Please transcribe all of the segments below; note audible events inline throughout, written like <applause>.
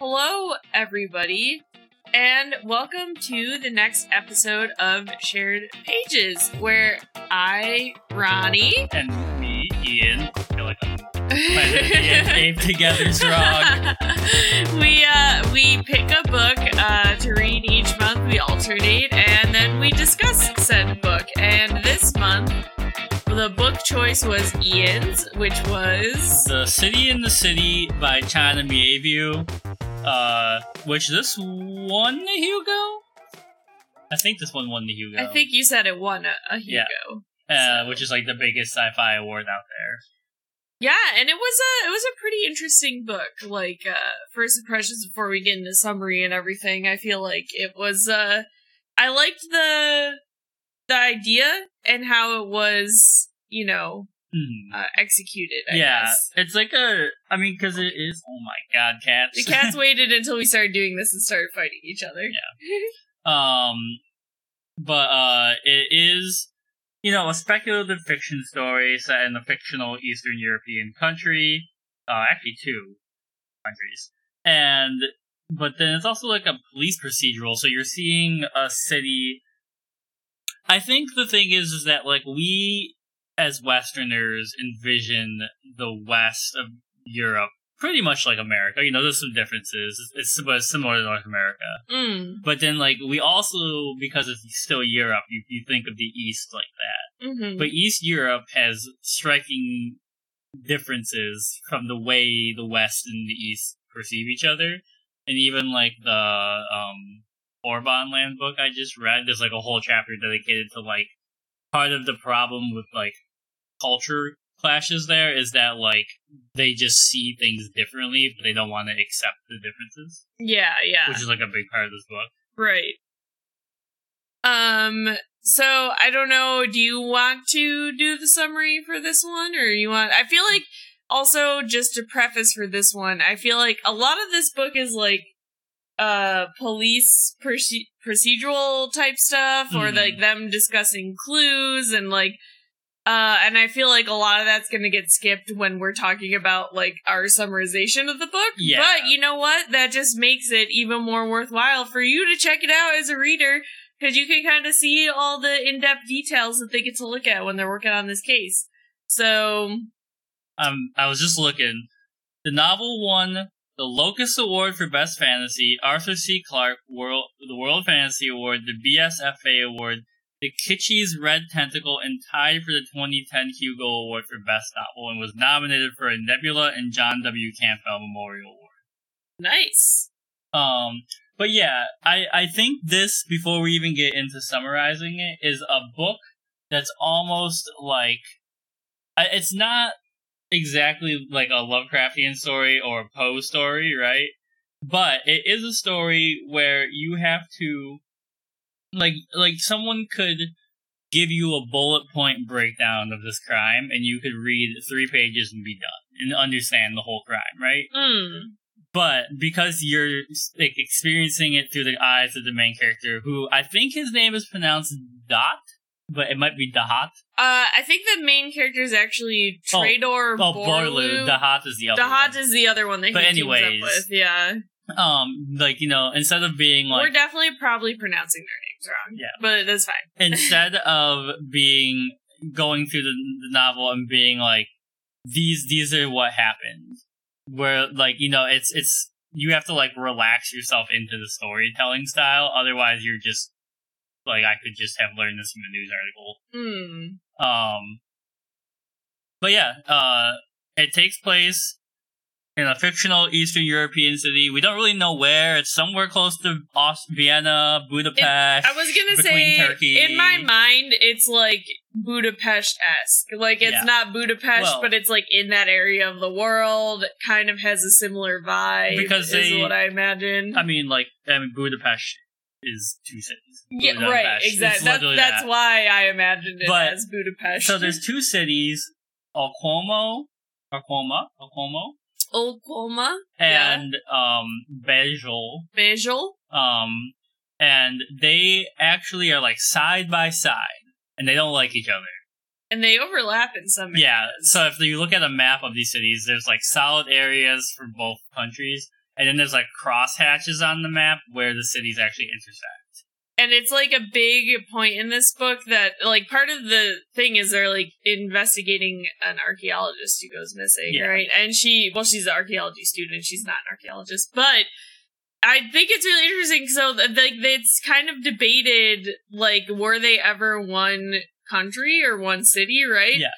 Hello, everybody, and welcome to the next episode of Shared Pages, where I, Ronnie, and me, Ian. Feel like I'm playing <laughs> together strong. <laughs> we uh we pick a book uh to read each month. We alternate, and then we discuss said book. And the book choice was Ian's, which was The City in the City by China Miéville, uh, which this won the Hugo? I think this one won the Hugo. I think you said it won a, a Hugo. Yeah. Uh, which is like the biggest sci-fi award out there. Yeah, and it was a it was a pretty interesting book. Like uh first impressions before we get into summary and everything. I feel like it was uh I liked the the idea and how it was, you know, Hmm. uh, executed. I yeah, guess. it's like a. I mean, because it is. Oh my god, cats! the cats <laughs> waited until we started doing this and started fighting each other. Yeah. <laughs> Um, but uh, it is, you know, a speculative fiction story set in a fictional Eastern European country. Uh, actually, two countries, and but then it's also like a police procedural. So you're seeing a city. I think the thing is, is that like we as Westerners envision the West of Europe pretty much like America. You know, there's some differences. It's, but it's similar to North America. Mm. But then, like, we also, because it's still Europe, you, you think of the East like that. hmm But East Europe has striking differences from the way the West and the East perceive each other. And even, like, the, um, Orban land book I just read, there's, like, a whole chapter dedicated to, like, part of the problem with, like, culture clashes there is that, like, they just see things differently, but they don't want to accept the differences, Yeah, yeah. which is, like, a big part of this book. Right. Um, so I don't know, do you want to do the summary for this one or you want I feel like also just to preface for this one, I feel like a lot of this book is like uh police proce- procedural type stuff or Mhm. like them discussing clues and like uh and I feel like a lot of that's going to get skipped when we're talking about like our summarization of the book. Yeah. But you know what? That just makes it even more worthwhile for you to check it out as a reader because you can kind of see all the in-depth details that they get to look at when they're working on this case. So, um, I was just looking. The novel won the Locus Award for Best Fantasy, Arthur C. Clarke World, the World Fantasy Award, the BSFA Award, the Kitschies Red Tentacle, and tied for the 2010 Hugo Award for Best Novel, and was nominated for a Nebula and John W. Campbell Memorial Award. nice. Um, but yeah, I, I think this, before we even get into summarizing it, is a book that's almost like, it's not exactly like a Lovecraftian story or a Poe story, right? But it is a story where you have to, like, like someone could give you a bullet point breakdown of this crime, and you could read three pages and be done and understand the whole crime, right? Mm. but because you're like experiencing it through the eyes of the main character, who I think his name is pronounced Dot, but it might be Dahat. Uh, I think the main character is actually Oh, Tyador Oh, Borlu. Borlu. Dahat is the other. Dahat one. is the other one that But he teams up with. Yeah, um, like you know, instead of being like, we're definitely probably pronouncing their names wrong. Yeah. but that's fine. <laughs> instead of being going through the, the novel and being like these these are what happened where like you know it's it's you have to like relax yourself into the storytelling style otherwise you're just like i could just have learned this from a news article Hmm. um but yeah uh it takes place in a fictional Eastern European city. We don't really know where. It's somewhere close to Aust- Vienna, Budapest. I was gonna say, Turkey. in my mind, it's like Budapest esque. Like it's Yeah. not Budapest, Well- but it's like in that area of the world. It kind of has a similar vibe. Because is what I imagine. I mean, like, I mean, Budapest is two cities. yeah, Budapest. right, exactly. That's, literally that's that. why I imagined it But- as Budapest. So there's two cities, Alcuomo, Alcuoma, Alcuomo, Ul Qoma, Yeah. and um Bejel. Bejel. Um, and they actually are like side by side, and they don't like each other. And they overlap in some Yeah. So if you look at a map of these cities, there's like solid areas for both countries, and then there's like crosshatches on the map where the cities actually intersect. And it's like a big point in this book that like part of the thing is they're like investigating an archaeologist who goes missing Yeah. right and she well she's an archaeology student she's not an archaeologist but i think it's really interesting so like it's kind of debated like were they ever one country or one city right Yeah.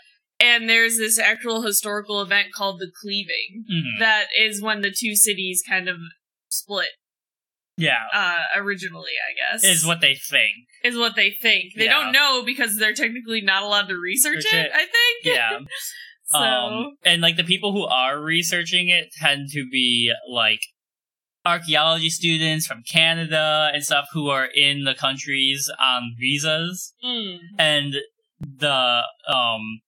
and there's this actual historical event called the cleaving Mhm. that is when the two cities kind of split Yeah, uh originally i guess is what they think. is what they think. They Yeah. don't know because they're technically not allowed to research it, it. I think. Yeah. <laughs> so Um, and like the people who are researching it tend to be like archaeology students from Canada and stuff who are in the countries on visas mm, and the um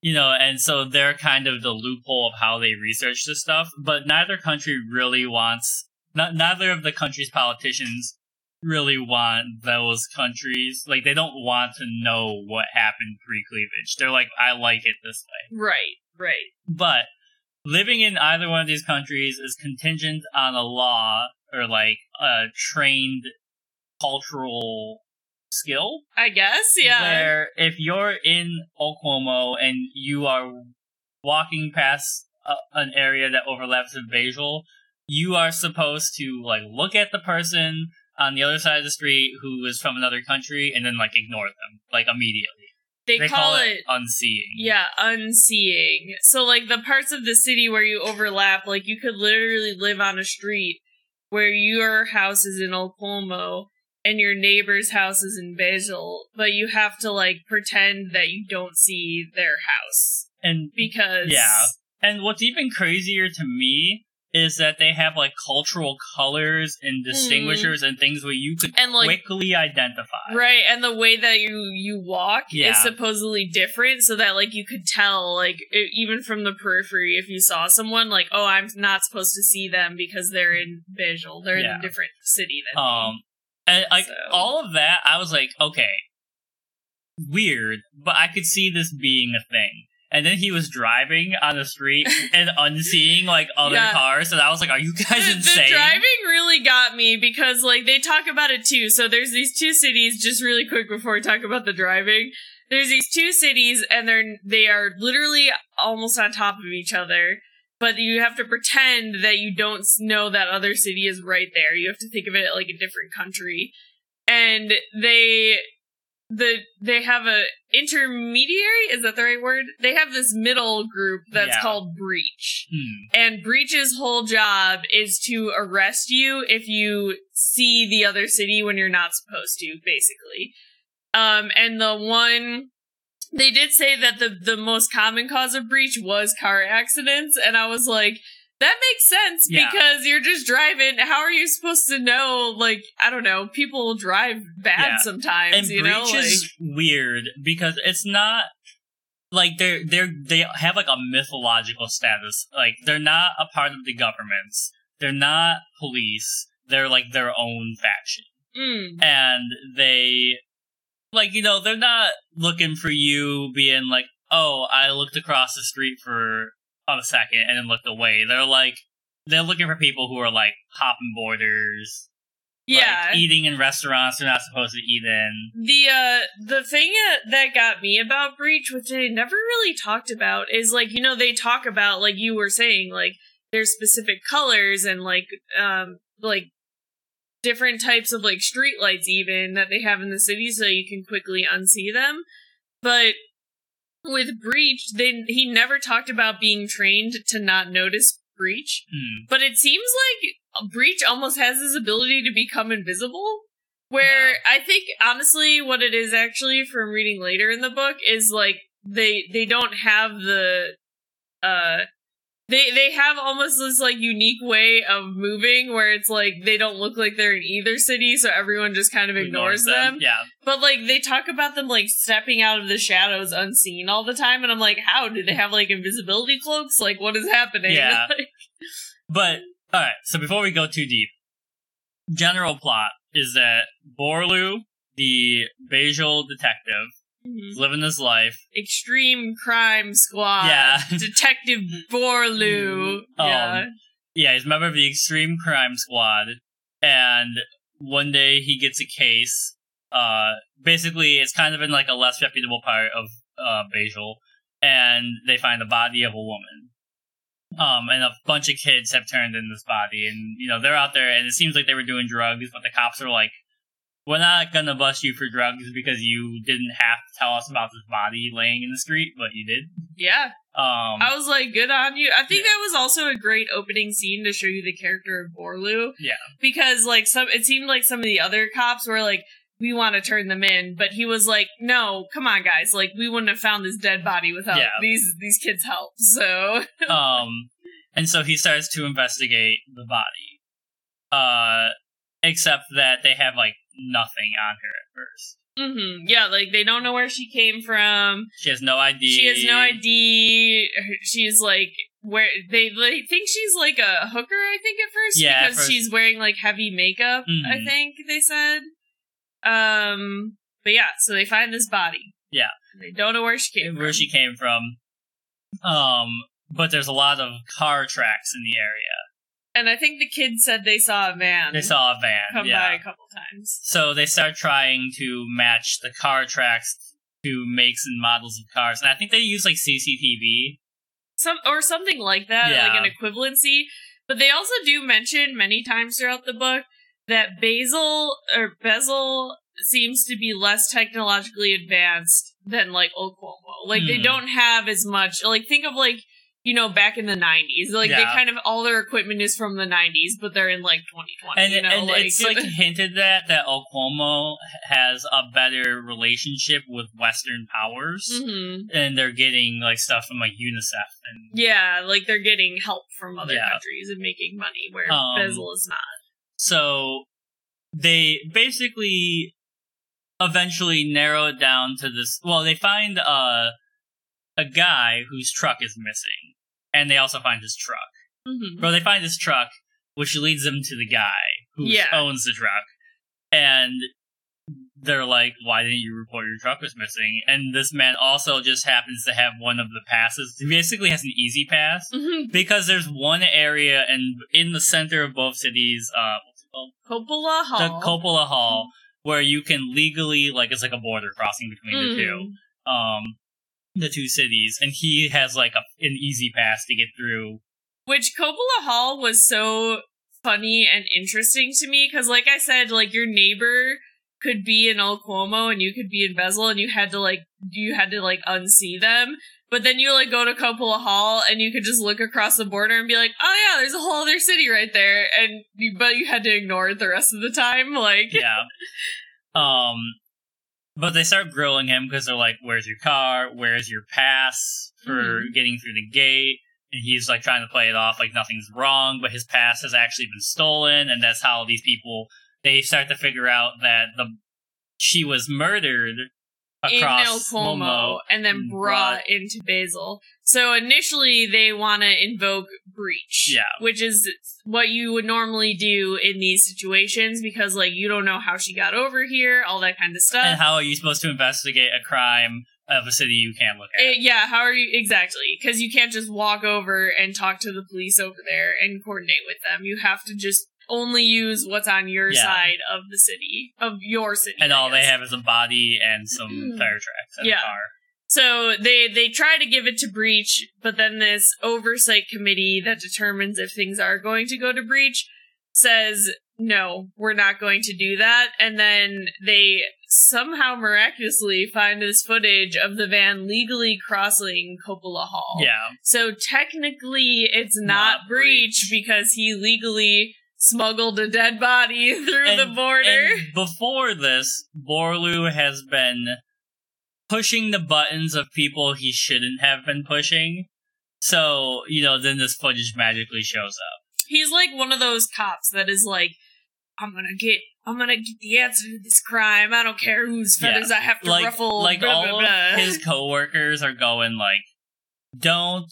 you know and so they're kind of the loophole of how they research this stuff but neither country really wants not neither of the country's politicians really want those countries like they don't want to know what happened pre-cleavage they're like i like it this way right, right. but living in either one of these countries is contingent on a law or like a trained cultural skill. I guess, yeah. Where if you're in Ul Qoma and you are walking past a, an area that overlaps with Besźel, you are supposed to like look at the person on the other side of the street who is from another country and then like ignore them like immediately. They, They call, it, unseeing. yeah, unseeing. So like the parts of the city where you overlap, like you could literally live on a street where your house is in Ul Qoma and your neighbor's house is in Besźel, but you have to like pretend that you don't see their house And because Yeah. And what's even crazier to me is that they have like cultural colors and distinguishers and things where you could Mm. and like quickly identify. Right, and the way that you you walk Yeah. is supposedly different, so that like you could tell, like e- even from the periphery, if you saw someone, like oh, I'm not supposed to see them because they're in Visual, they're in a different city than Um, me. and like So- all of that, I was like, okay, weird, but I could see this being a thing. And then he was driving on the street <laughs> and unseeing like other Yeah. cars, and I was like, "Are you guys The, insane?" the driving really got me because like they talk about it too. So there's these two cities. Just really quick before we talk about the driving, there's these two cities, and they're they are literally almost on top of each other. But you have to pretend that you don't know that other city is right there. You have to think of it like a different country, and they the they have a intermediary. Is that the right word? They have this middle group that's Yeah. called Breach. Hmm. And Breach's whole job is to arrest you if you see the other city when you're not supposed to, basically. Um, and the one they did say that the the most common cause of breach was car accidents, and I was like, that makes sense Yeah. because you're just driving. How are you supposed to know? Like, I don't know. People drive bad Yeah. sometimes, and you know. Like, is weird because it's not like they're they're they have like a mythological status like they're not a part of the governments they're not police they're like their own faction mm, and they like you know they're not looking for you being like oh i looked across the street for a second and then looked away they're like they're looking for people who are like hopping borders like, yeah. eating in restaurants they're not supposed to eat in The uh the thing uh, that got me about Breach, which they never really talked about, is like you know they talk about like you were saying like there's specific colors and like um like different types of like street lights even that they have in the city so you can quickly unsee them. But with Breach, they he never talked about being trained to not notice Breach. Hmm. But it seems like Breach almost has this ability to become invisible. Where Yeah. I think honestly, what it is actually from reading later in the book is like they they don't have the uh they they have almost this like unique way of moving where it's like they don't look like they're in either city, so everyone just kind of ignores, them. yeah But like they talk about them like stepping out of the shadows unseen all the time, and I'm like, how do they have like invisibility cloaks? Like, what is happening? Yeah. <laughs> Like, But all right, so before we go too deep, general plot is that Borlu, the Bajal detective, is living his life. Extreme Crime Squad. Yeah. <laughs> Detective Borlu. <laughs> Um, yeah. yeah, he's a member of the Extreme Crime Squad, and one day he gets a case. Uh, basically, it's kind of in like a less reputable part of uh, Besźel, and they find the body of a woman. Um, and a bunch of kids have turned in this body, and you know they're out there, and it seems like they were doing drugs, but the cops are like, "We're not gonna bust you for drugs because you didn't have to tell us about this body laying in the street, but you did." Yeah. Um, I was like, good on you. I think that was also a great opening scene to show you the character of Borlu. Yeah. Because like some it seemed like some of the other cops were like, we want to turn them in, but he was like, no, come on guys, like we wouldn't have found this dead body without Yeah. these these kids' help. So <laughs> um, and so he starts to investigate the body. Uh, except that they have like nothing on her at first. hmm yeah, like they don't know where she came from. She has no ID. She has no ID. She's like where they, they think she's like a hooker. I think at first Yeah, because first. she's wearing like heavy makeup. I Mhm. think they said. Um, but yeah, so they find this body. Yeah. they don't know where she came where from. she came from. Um, but there's a lot of car tracks in the area. And I think the kids said they saw a van. They saw a van. come yeah. by a couple times. So they start trying to match the car tracks to makes and models of cars, and I think they use like CCTV. some or something like that, Yeah. like an equivalency. But they also do mention many times throughout the book that Besźel or Besźel seems to be less technologically advanced than like Ul Qoma. Like they Hmm. don't have as much. Like think of like you know back in the '90s. Like they kind of all their equipment is from the '90s, but they're in like 2020. And, you know, and like, it's like <laughs> hinted that that Ul Qoma has a better relationship with Western powers, Mhm. and they're getting like stuff from like UNICEF and yeah, like they're getting help from other Yeah. countries and making money where Um, Besźel is not. So they basically eventually narrow it down to this. Well, they find uh, a guy whose truck is missing, and they also find his truck. hmm Well, they find his truck, which leads them to the guy who Yeah. owns the truck, and they're like, "Why didn't you report your truck was missing?" And this man also just happens to have one of the passes. He basically has an easy pass hmm because there's one area and in the center of both cities, uh, what's it called? Copula Hall. The Copula Hall, where you can legally, like, it's like a border crossing between the two, Mhm. um, the two cities, and he has like a, an easy pass to get through. Which Copula Hall was so funny and interesting to me because, like I said, like your neighbor could be in Ul Qoma and you could be in Besźel and you had to like you had to like unsee them. But then you like go to Copula Hall and you could just look across the border and be like, oh yeah, there's a whole other city right there, and you, but you had to ignore it the rest of the time. Like, Yeah. <laughs> um, but they start grilling him because they're like, "Where's your car? Where's your pass for Mhm. getting through the gate?" And he's like trying to play it off like nothing's wrong, but his pass has actually been stolen, and that's how these people they start to figure out that the she was murdered in El across Cuomo Momo. and then brought brought- into Besźel. So initially they want to invoke breach. Yeah. Which is what you would normally do in these situations because like you don't know how she got over here, all that kind of stuff. And how are you supposed to investigate a crime of a city you can't look at? Eh, yeah, how are you exactly? Because you can't just walk over and talk to the police over there and coordinate with them. You have to just only use what's on your Yeah. side of the city, of your city. and all they have is a body and some tire tracks and Yeah. a car. So they they try to give it to breach, but then this oversight committee that determines if things are going to go to breach says no, we're not going to do that. And then they somehow miraculously find this footage of the van legally crossing Copula Hall. Yeah. So technically it's not, Not breach, breach. because he legally smuggled a dead body <laughs> through And- the border. And before this, Borlu has been pushing the buttons of people he shouldn't have been pushing. So, you know, then this footage magically shows up. He's like one of those cops that is like, I'm gonna get, I'm gonna get the answer to this crime. I don't care whose Yeah. feathers I have to Like, ruffle. like blah, all blah, his <laughs> coworkers are going like, don't,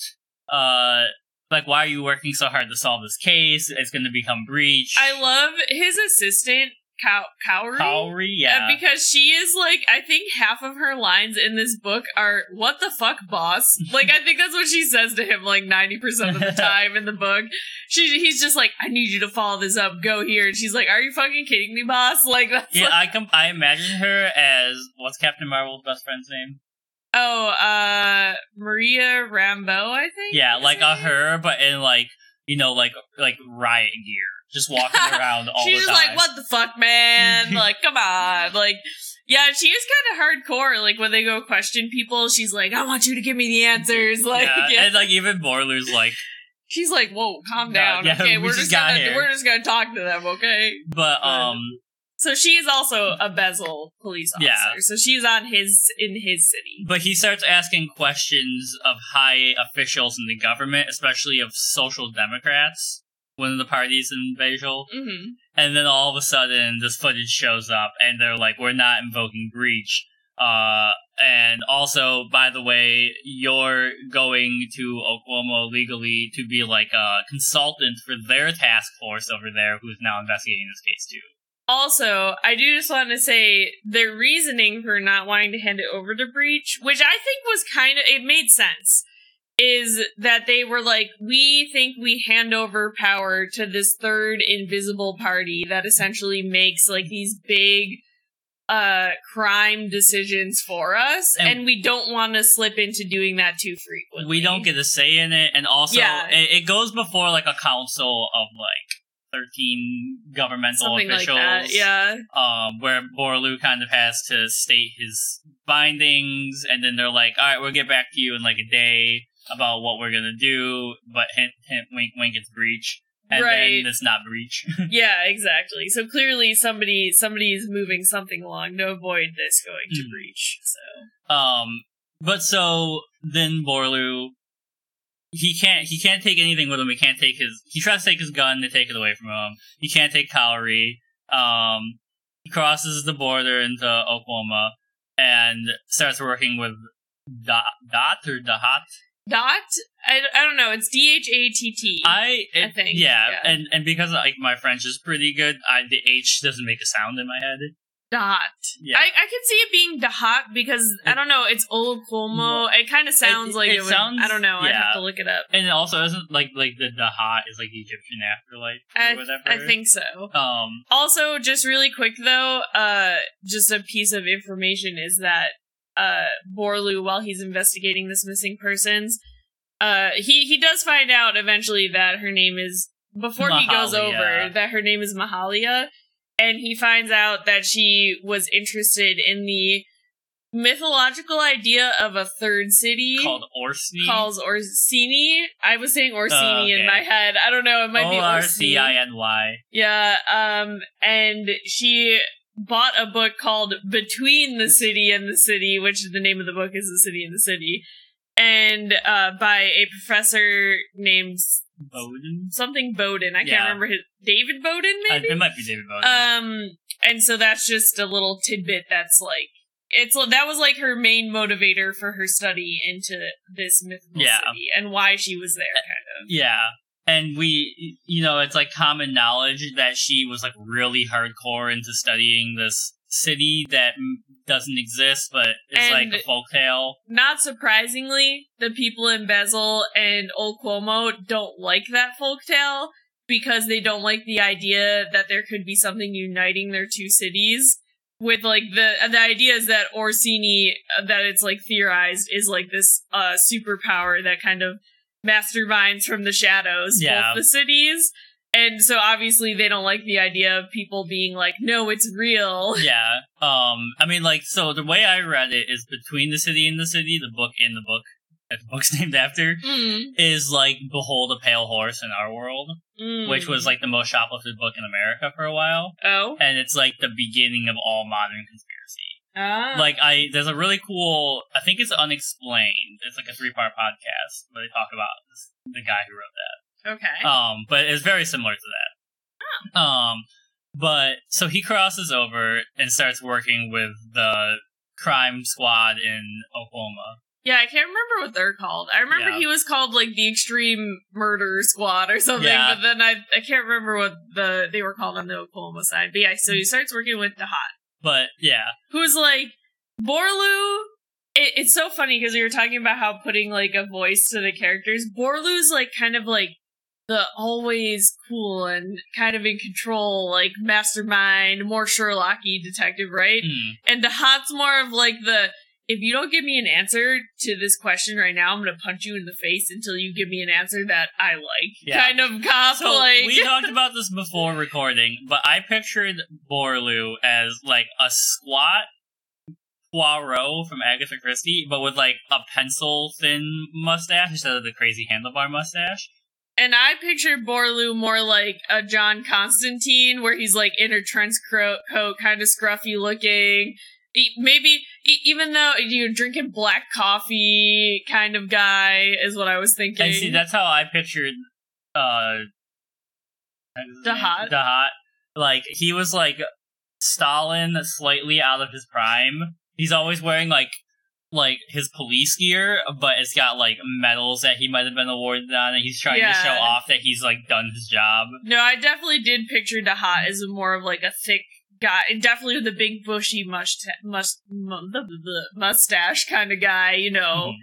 uh, like, why are you working so hard to solve this case? It's going to become breach. I love his assistant Cow- Corwi. Corwi, Uh, yeah. because she is like, I think half of her lines in this book are "What the fuck, boss?" <laughs> like, I think that's what she says to him like ninety percent of the <laughs> time in the book. She, he's just like, "I need you to follow this up. Go here," and she's like, "Are you fucking kidding me, boss?" <laughs> Like that's yeah, like- I com- I imagine her as what's Captain Marvel's best friend's name? oh, uh, Maria Rambeau, I think. Yeah, like a name? her, but in like you know, like like riot gear, just walking <laughs> around all She's the just time. like, "What the fuck, man? <laughs> like, come on!" Like, yeah, she is kind of hardcore. Like when they go question people, she's like, "I want you to give me the answers." <laughs> Like, yeah, yeah. and like even Borlu's like, she's like, "Whoa, calm down. yeah, okay, we we're just just gonna here." we're just gonna talk to them. Okay." but um, So she is also a Besźel police officer. Yeah. So she's on his in his city. but he starts asking questions of high officials in the government, especially of social democrats, one of the parties in Bajal. hmm And then all of a sudden, this footage shows up, and they're like, "We're not invoking breach." Uh, and also, by the way, you're going to Ul Qoma legally to be like a consultant for their task force over there, who's now investigating this case too. Also, I do just want to say their reasoning for not wanting to hand it over to Breach, which I think was kind of it made sense, is that they were like, we think we hand over power to this third invisible party that essentially makes like these big uh crime decisions for us And- and, we don't want to slip into doing that too frequently. We don't get a say in it, and also Yeah. it, it goes before like a council of like thirteen governmental something like officials. that. Yeah. um, where Borlu kind of has to state his findings, and then they're like, "All right, we'll get back to you in like a day about what we're gonna do." But hint, hint, wink, wink, it's breach, and Right. then it's not breach. <laughs> Yeah, exactly. So clearly somebody somebody is moving something along to avoid this going to Hmm. breach. So um, but so then Borlu. He can't. He can't take anything with him. He can't take his. He tries to take his gun. They take it away from him. He can't take Calorie. Um, he crosses the border into Ul Qoma and starts working with Dot, Dot or Dahat. Dot? I, I don't know. It's D H A T T. I, it, think, yeah, yeah. and and because like my French is pretty good, I the H doesn't make a sound in my head. Dot. Yeah, I, I can see it being Dahat because I don't know. It's Ul Qoma. It kind of sounds It- like it it, would. sounds- I don't know. I'd have to look it up. and it also isn't like like the Dahat is like Egyptian afterlife or I, whatever. I think so. Um, Also, just really quick though, uh, just a piece of information is that uh, Borlu, while he's investigating this missing persons, uh, he he does find out eventually that her name is before he goes over that her name is Mahalia, and he finds out that she was interested in the mythological idea of a third city called Orciny. calls Orciny. I was saying Orciny okay. in my head. I don't know. It might be O R Orciny. C I N Y. Yeah, um, and she bought a book called Between the City and the City, which the name of the book is The City and the City, and uh, by a professor named Bowden. something Bowden. I can't remember his David Bowden, Uh, maybe. it might be David Bowden. um, and so that's just a little tidbit that's like. It's that was like her main motivator for her study into this mythical Yeah. city and why she was there, kind of. Yeah. And we, you know, it's like common knowledge that she was like really hardcore into studying this city that doesn't exist, but is like a folktale. Not surprisingly, the people in Besźel and Ul Qoma don't like that folktale because they don't like the idea that there could be something uniting their two cities. With like the the idea is that Orciny uh, that it's like theorized is like this uh superpower that kind of masterminds from the shadows Yeah. both the cities. And so obviously they don't like the idea of people being like, no, it's real. <laughs> yeah. Um. I mean, like, so the way I read it is between the city and the city. The book in the book that <laughs> the book's named after Mm, is like "Behold a Pale Horse" in our world, mm. which was like the most shoplifted book in America for a while, oh and it's like the beginning of all modern conspiracy. Ah. like I there's a really cool I think it's unexplained. It's like a three part podcast where they talk about this, the guy who wrote that. okay. Um, but it's very similar to that. Oh. Um, but so he crosses over and starts working with the crime squad in Ul Qoma. Yeah, I can't remember what they're called. I remember Yeah. he was called like the Extreme Murder Squad or something, Yeah. but then I I can't remember what the they were called on the Ul Qoma side. But yeah, so he starts working with Dahat, But yeah, who's like Borlu. It, it's so funny because we were talking about how putting like a voice to the characters. Borlu's like kind of like the always cool and kind of in control, like mastermind, more Sherlocky detective, right? mm, And hot's more of like the if you don't give me an answer to this question right now, I'm gonna punch you in the face until you give me an answer that I like. Yeah. Kind of cop so like we talked <laughs> about this before recording, but I pictured Borlu as like a squat Poirot from Agatha Christie, but with like a pencil thin mustache instead of the crazy handlebar mustache. And I pictured Borlu more like a John Constantine, where he's like in a trench coat, kind of scruffy looking. Maybe e- even though you're drinking black coffee, kind of guy is what I was thinking. And see, that's how I pictured uh Dahat. Dahat. Like he was like Stalin slightly out of his prime. He's always wearing like like his police gear, but it's got like medals that he might have been awarded on, and he's trying to show off that he's like done his job. No, I definitely did picture Dahat as more of like a thick guy, definitely with a big bushy mustache, must, mu- the, the mustache kind of guy. You know, Mhm.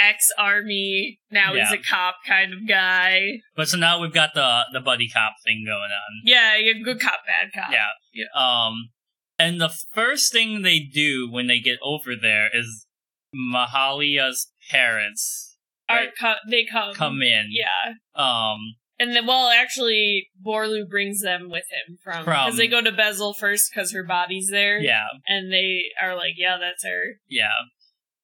ex army. Now he's a cop kind of guy. But so now we've got the the buddy cop thing going on. Yeah, yeah good cop, bad cop. Yeah. Yeah. Um, and the first thing they do when they get over there is Mahalia's parents Are co- they come? come in. Yeah, Um, and then well, actually, Borlu brings them with him from because From- they go to Besźel first because her body's there. yeah, and they are like, yeah, that's her. yeah.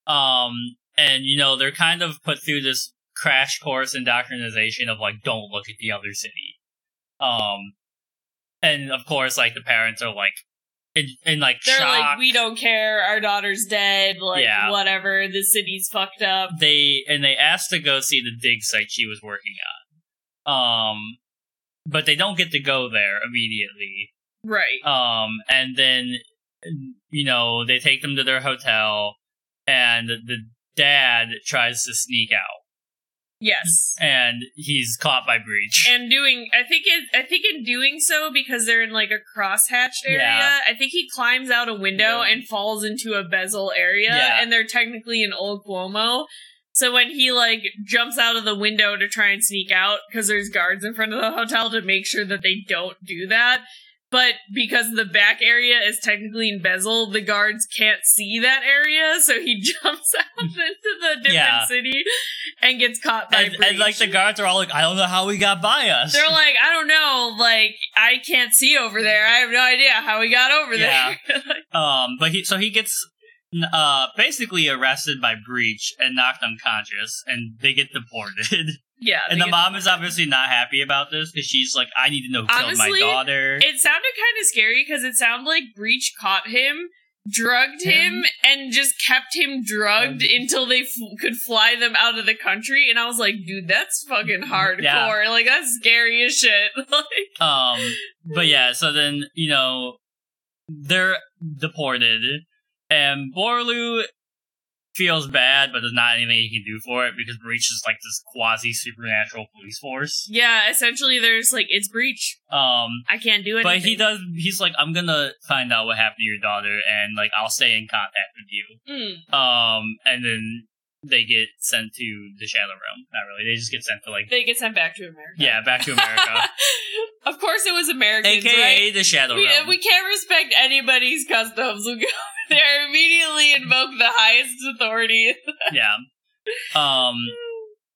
Um, and you know they're kind of put through this crash course indoctrination of like, don't look at the other city. Um, and of course, like the parents are like, in, in like They're shock. like, we don't care. Our daughter's dead. Like, Yeah. whatever. The city's fucked up. they and they asked to go see the dig site she was working on. Um, but they don't get to go there immediately. Right. Um, and then you know they take them to their hotel, and the dad tries to sneak out, Yes. and he's caught by Breach. And doing, I think it, I think in doing so because they're in like a crosshatched area. Yeah. I think he climbs out a window Yeah. and falls into a Besźel area, Yeah. and they're technically in Ul Qoma. So when he like jumps out of the window to try and sneak out, because there's guards in front of the hotel to make sure that they don't do that. But because the back area is technically in Besźel, the guards can't see that area, so he <laughs> jumps out into the different Yeah. city and gets caught by and, and like the guards are all like, I don't know how he got by us. They're like, I don't know, like I can't see over there. I have no idea how he got over Yeah. there. <laughs> Um, but he so he gets uh basically arrested by Breach and knocked unconscious, and they get deported. <laughs> yeah. and the mom is obviously not happy about this because she's like, I need to know who killed Honestly, my daughter. It sounded kind of scary because it sounded like Breach caught him, drugged him, and just kept him drugged Um, until they f- could fly them out of the country. And I was like, dude, that's fucking hardcore. Yeah. Like that's scary as shit. <laughs> like, Um, but yeah, so then you know they're deported, and Borlu feels bad, but there's not anything he can do for it because Breach is like this quasi supernatural police force. yeah, essentially, there's like it's Breach. Um, I can't do anything. but he does. He's like, I'm gonna find out what happened to your daughter, and like I'll stay in contact with you. Mm. Um, and then they get sent to the Shadow Realm. Not really. They just get sent to like They get sent back to America. yeah, back to America, <laughs> of course, it was Americans, aka right? the Shadow We, Realm. we can't respect anybody's customs. We go <laughs> there immediately invoke the highest authority. <laughs> yeah. Um,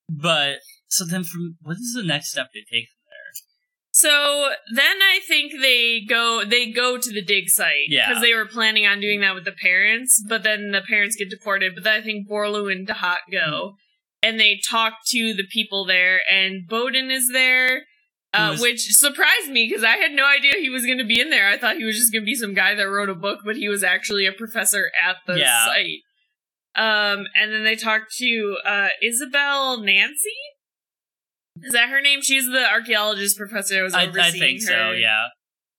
but so then from what is the next step they take? From there? So then I think they go they go to the dig site Yeah. because they were planning on doing that with the parents, but then the parents get deported. But then I think Borlu and Dahat go and they talk to the people there, and Bowden is there. Uh, which surprised me because I had no idea he was going to be in there. I thought he was just going to be some guy that wrote a book, but he was actually a professor at the Yeah. site. Um, and then they talked to uh, Isabel Nancy. Is that her name? She's the archaeologist professor. I was I, I think her. so. Yeah.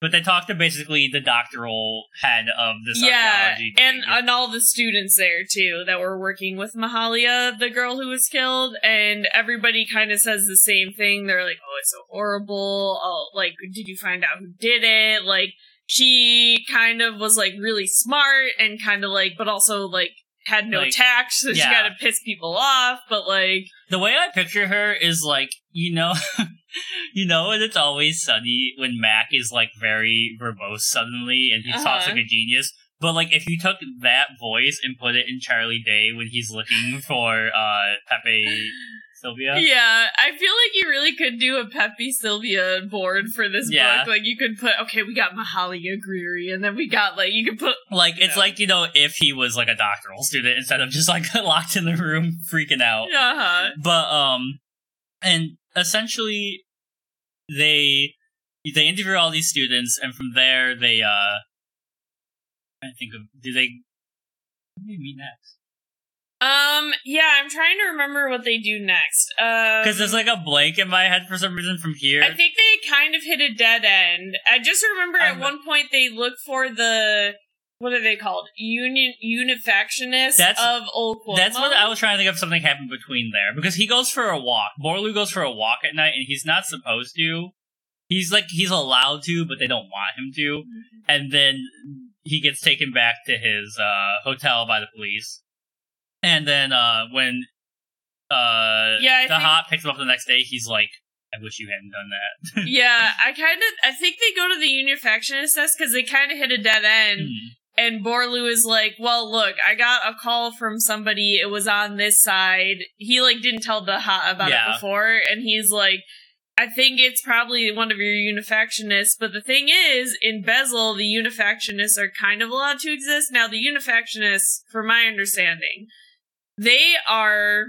But they talk to basically the doctoral head of this yeah, archaeology. and dig. and all the students there too that were working with Mahalia, the girl who was killed, and everybody kind of says the same thing. They're like, "Oh, it's so horrible. Oh, like, did you find out who did it?" Like, she kind of was like really smart and kind of like, but also like had no Like, tact, so she yeah. got to piss people off. But like, the way I picture her is like you know, <laughs> <laughs> you know, and it's always sunny when Mac is like very verbose suddenly and he talks Uh-huh. like a genius. But like if you took that voice and put it in Charlie Day when he's looking <laughs> for uh Pepe Silvia, yeah, I feel like you really could do a Pepe Silvia board for this Yeah. book. Like, you could put, okay, we got Mahalia Greery, and then we got like, you could put like it's Yeah. like you know if he was like a doctoral student instead of just like <laughs> locked in the room freaking out. Uh-huh. But um, and essentially, they they interview all these students, and from there they uh, I think of do they what do they meet next? Um, yeah, I'm trying to remember what they do next. Um, Because there's like a blank in my head for some reason from here. I think they kind of hit a dead end. I just remember at one point they look for the what are they called? Union unifactionists That's- of Ul Qoma. That's what I was trying to think of. Something happened between there because he goes for a walk. Borlu goes for a walk at night, and he's not supposed to. He's like he's allowed to, but they don't want him to. And then he gets taken back to his uh, hotel by the police. And then uh, when uh, Yeah, I Dahat picks him up the next day, he's like, "I wish you hadn't done that." <laughs> yeah, I kind of I think they go to the unifactionist desk because they kind of hit a dead end. Hmm. And Borlu is like, well, look, I got a call from somebody. It was on this side. He like didn't tell Dahat about Yeah. it before, and he's like, I think it's probably one of your unifactionists. But the thing is, in Besźel, the unifactionists are kind of allowed to exist. Now, the unifactionists, from my understanding, they are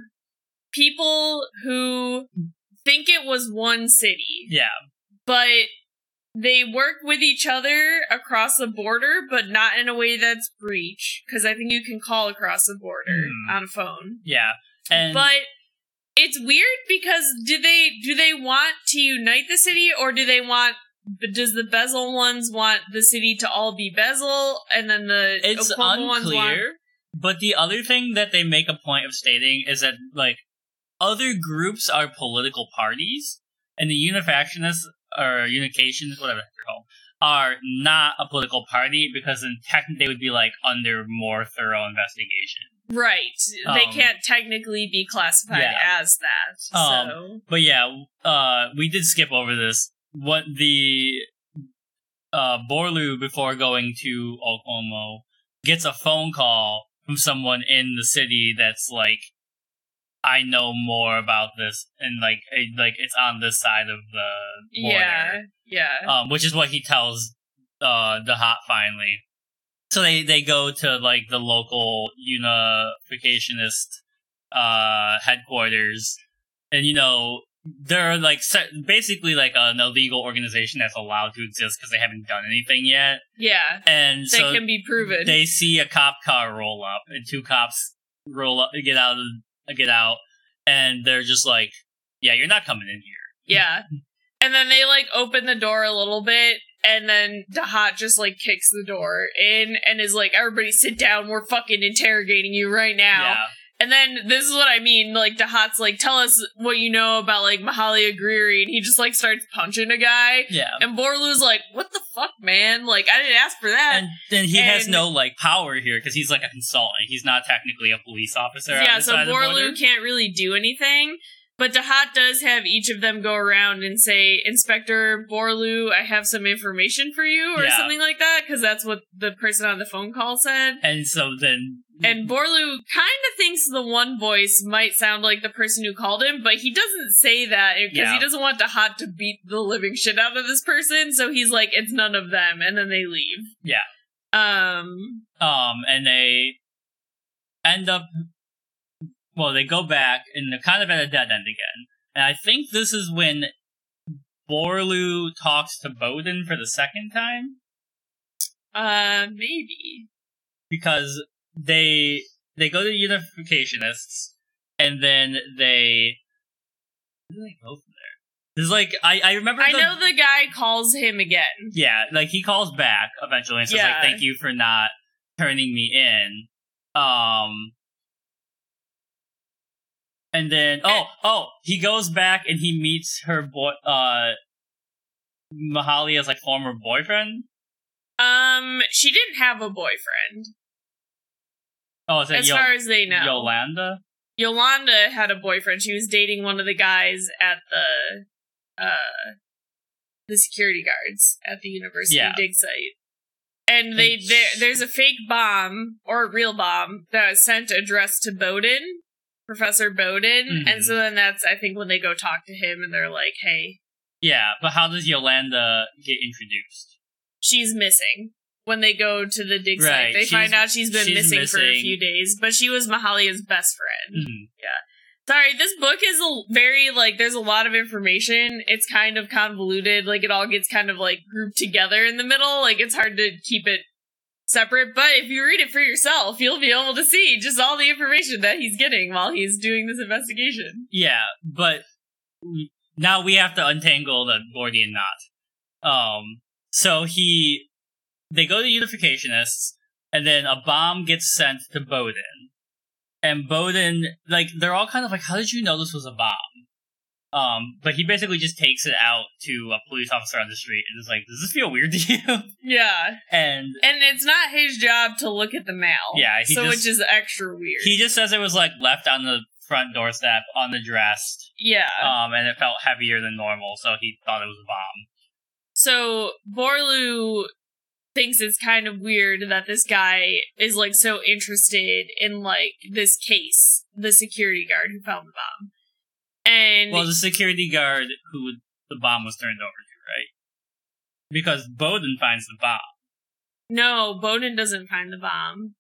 people who think it was one city yeah, but they work with each other across the border, but not in a way that's breach. Because I think you can call across the border Hmm. on a phone. yeah, and but it's weird because do they do they want to unite the city or do they want? Does the Besźel ones want the city to all be Besźel, and then the it's Ul Qoma ones want? unclear. But the other thing that they make a point of stating is that like other groups are political parties, and the unifactionists or unifications, whatever they're called, are not a political party because then technically they would be like under more thorough investigation. Right, they Um, can't technically be classified yeah. as that. Um, so But yeah, uh, we did skip over this. What the uh, Borlu before going to Ul Qoma gets a phone call from someone in the city that's like, I know more about this, and like, eh, like it's on this side of the border. yeah, yeah. um, which is what he tells uh, Dahat finally. So they they go to like the local unificationist uh, headquarters, and you know they're like basically like an illegal organization that's allowed to exist because they haven't done anything yet, Yeah, and that so can be proven. they see a cop car roll up, and two cops roll up, get out of get out, and they're just like, "Yeah, you're not coming in here." yeah. And then they like open the door a little bit, and then Dahat just like kicks the door in and is like, Everybody sit down, we're fucking interrogating you right now. Yeah, And then this is what I mean, like Dahat's like, Tell us what you know about like Mahalia Greery, and he just like starts punching a guy. yeah. And Borlu's like, What the fuck, man? Like, I didn't ask for that. and then he has no like power here because he's like a consultant. He's not technically a police officer. yeah, so side of the border. Borlu can't really do anything. But Dahat does have each of them go around and say, Inspector Borlu, I have some information for you, or Yeah. something like that, because that's what the person on the phone call said. And so then, And Borlu kind of thinks the one voice might sound like the person who called him, but he doesn't say that because Yeah. he doesn't want Dahat to beat the living shit out of this person. So he's like, it's none of them, and then they leave. Yeah. Um. um, and they end up, well, they go back and they're kind of at a dead end again. And I think this is when Borlu talks to Bowden for the second time Uh. Maybe. because they they go to unificationists and then they where do they go from there? There's like I I remember. I the- know the guy calls him again. Yeah, like he calls back eventually and says Yeah. like, "Thank you for not turning me in." Um, and then oh oh he goes back and he meets her boy uh Mahalia's like former boyfriend. Um, she didn't have a boyfriend, Oh, is that as Yo- far as they know. Yolanda? Yolanda had a boyfriend. She was dating one of the guys at the uh the security guards at the university Yeah. dig site. And they there, there's a fake bomb or a real bomb that was sent addressed to Bowden, Professor Bowden, Mhm. and so then that's I think when they go talk to him and they're like, "Hey, Yeah, but how does Yolanda get introduced? she's missing." When they go to the dig Right, site, they she's- find out she's been she's missing, for a few days, but she was Mahalia's best friend. Mhm. Sorry, this book is a very like there's a lot of information. It's kind of convoluted. Like it all gets kind of like grouped together in the middle. Like it's hard to keep it separate. But if you read it for yourself, you'll be able to see just all the information that he's getting while he's doing this investigation. Yeah, but now we have to untangle the Gordian knot. Um, so he, they go to Unificationists, and then a bomb gets sent to Bowden. And Bowden, like, they're all kind of like, how did you know this was a bomb? Um, but he basically just takes it out to a police officer on the street and is like, does this feel weird to you? <laughs> Yeah, and and it's not his job to look at the mail. Yeah, so just- which is extra weird. he just says it was like left on the front doorstep, on the unaddressed, yeah. um, and it felt heavier than normal, so he thought it was a bomb. So Borlu thinks it's kind of weird that this guy is like so interested in like this case, the security guard who found the bomb. And Well, the security guard who the bomb was turned over to, right? Because Bowden finds the bomb. no, Bowden doesn't find the bomb.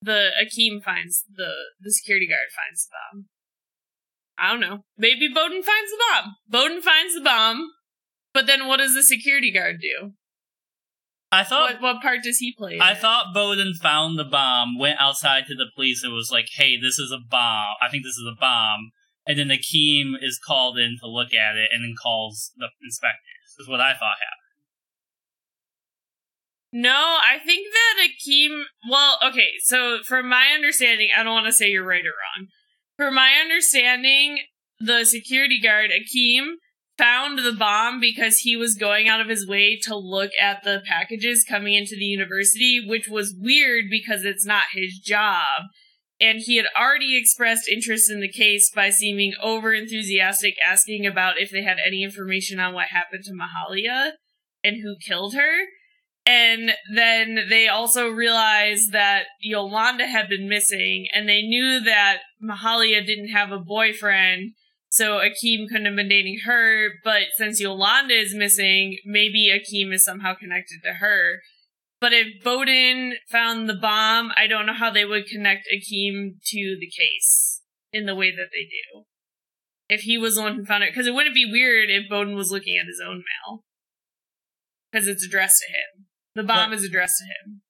The Aikam finds the the security guard finds the bomb. I don't know. Maybe Bowden finds the bomb. Bowden finds the bomb, but then what does the security guard do? I thought What what part does he play? I thought Bowden found the bomb, went outside to the police, and was like, "Hey, this is a bomb. I think this is a bomb." And then Aikam is called in to look at it, and then calls the inspectors. Is what I thought happened. No, I think that Aikam. Well, okay, so from my understanding, I don't want to say you're right or wrong. From my understanding, the security guard, Aikam, found the bomb because he was going out of his way to look at the packages coming into the university, which was weird because it's not his job. And he had already expressed interest in the case by seeming over enthusiastic, asking about if they had any information on what happened to Mahalia and who killed her. And then they also realized that Yolanda had been missing, and they knew that Mahalia didn't have a boyfriend, so Aikam couldn't have been dating her. But since Yolanda is missing, maybe Aikam is somehow connected to her. But if Bowden found the bomb, I don't know how they would connect Aikam to the case in the way that they do. If he was the one who found it, because it wouldn't be weird if Bowden was looking at his own mail. Because it's addressed to him. The bomb But- is addressed to him.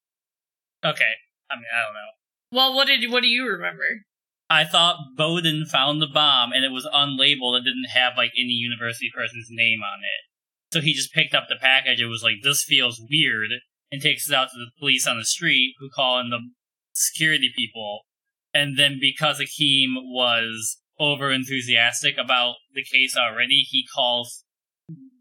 Okay, I mean, I don't know. Well, what did what do you remember? I thought Bowden found the bomb, and it was unlabeled. It didn't have like any university person's name on it. So he just picked up the package and was like, "This feels weird," and takes it out to the police on the street, who call in the security people. And then because Aikam was over enthusiastic about the case already, he calls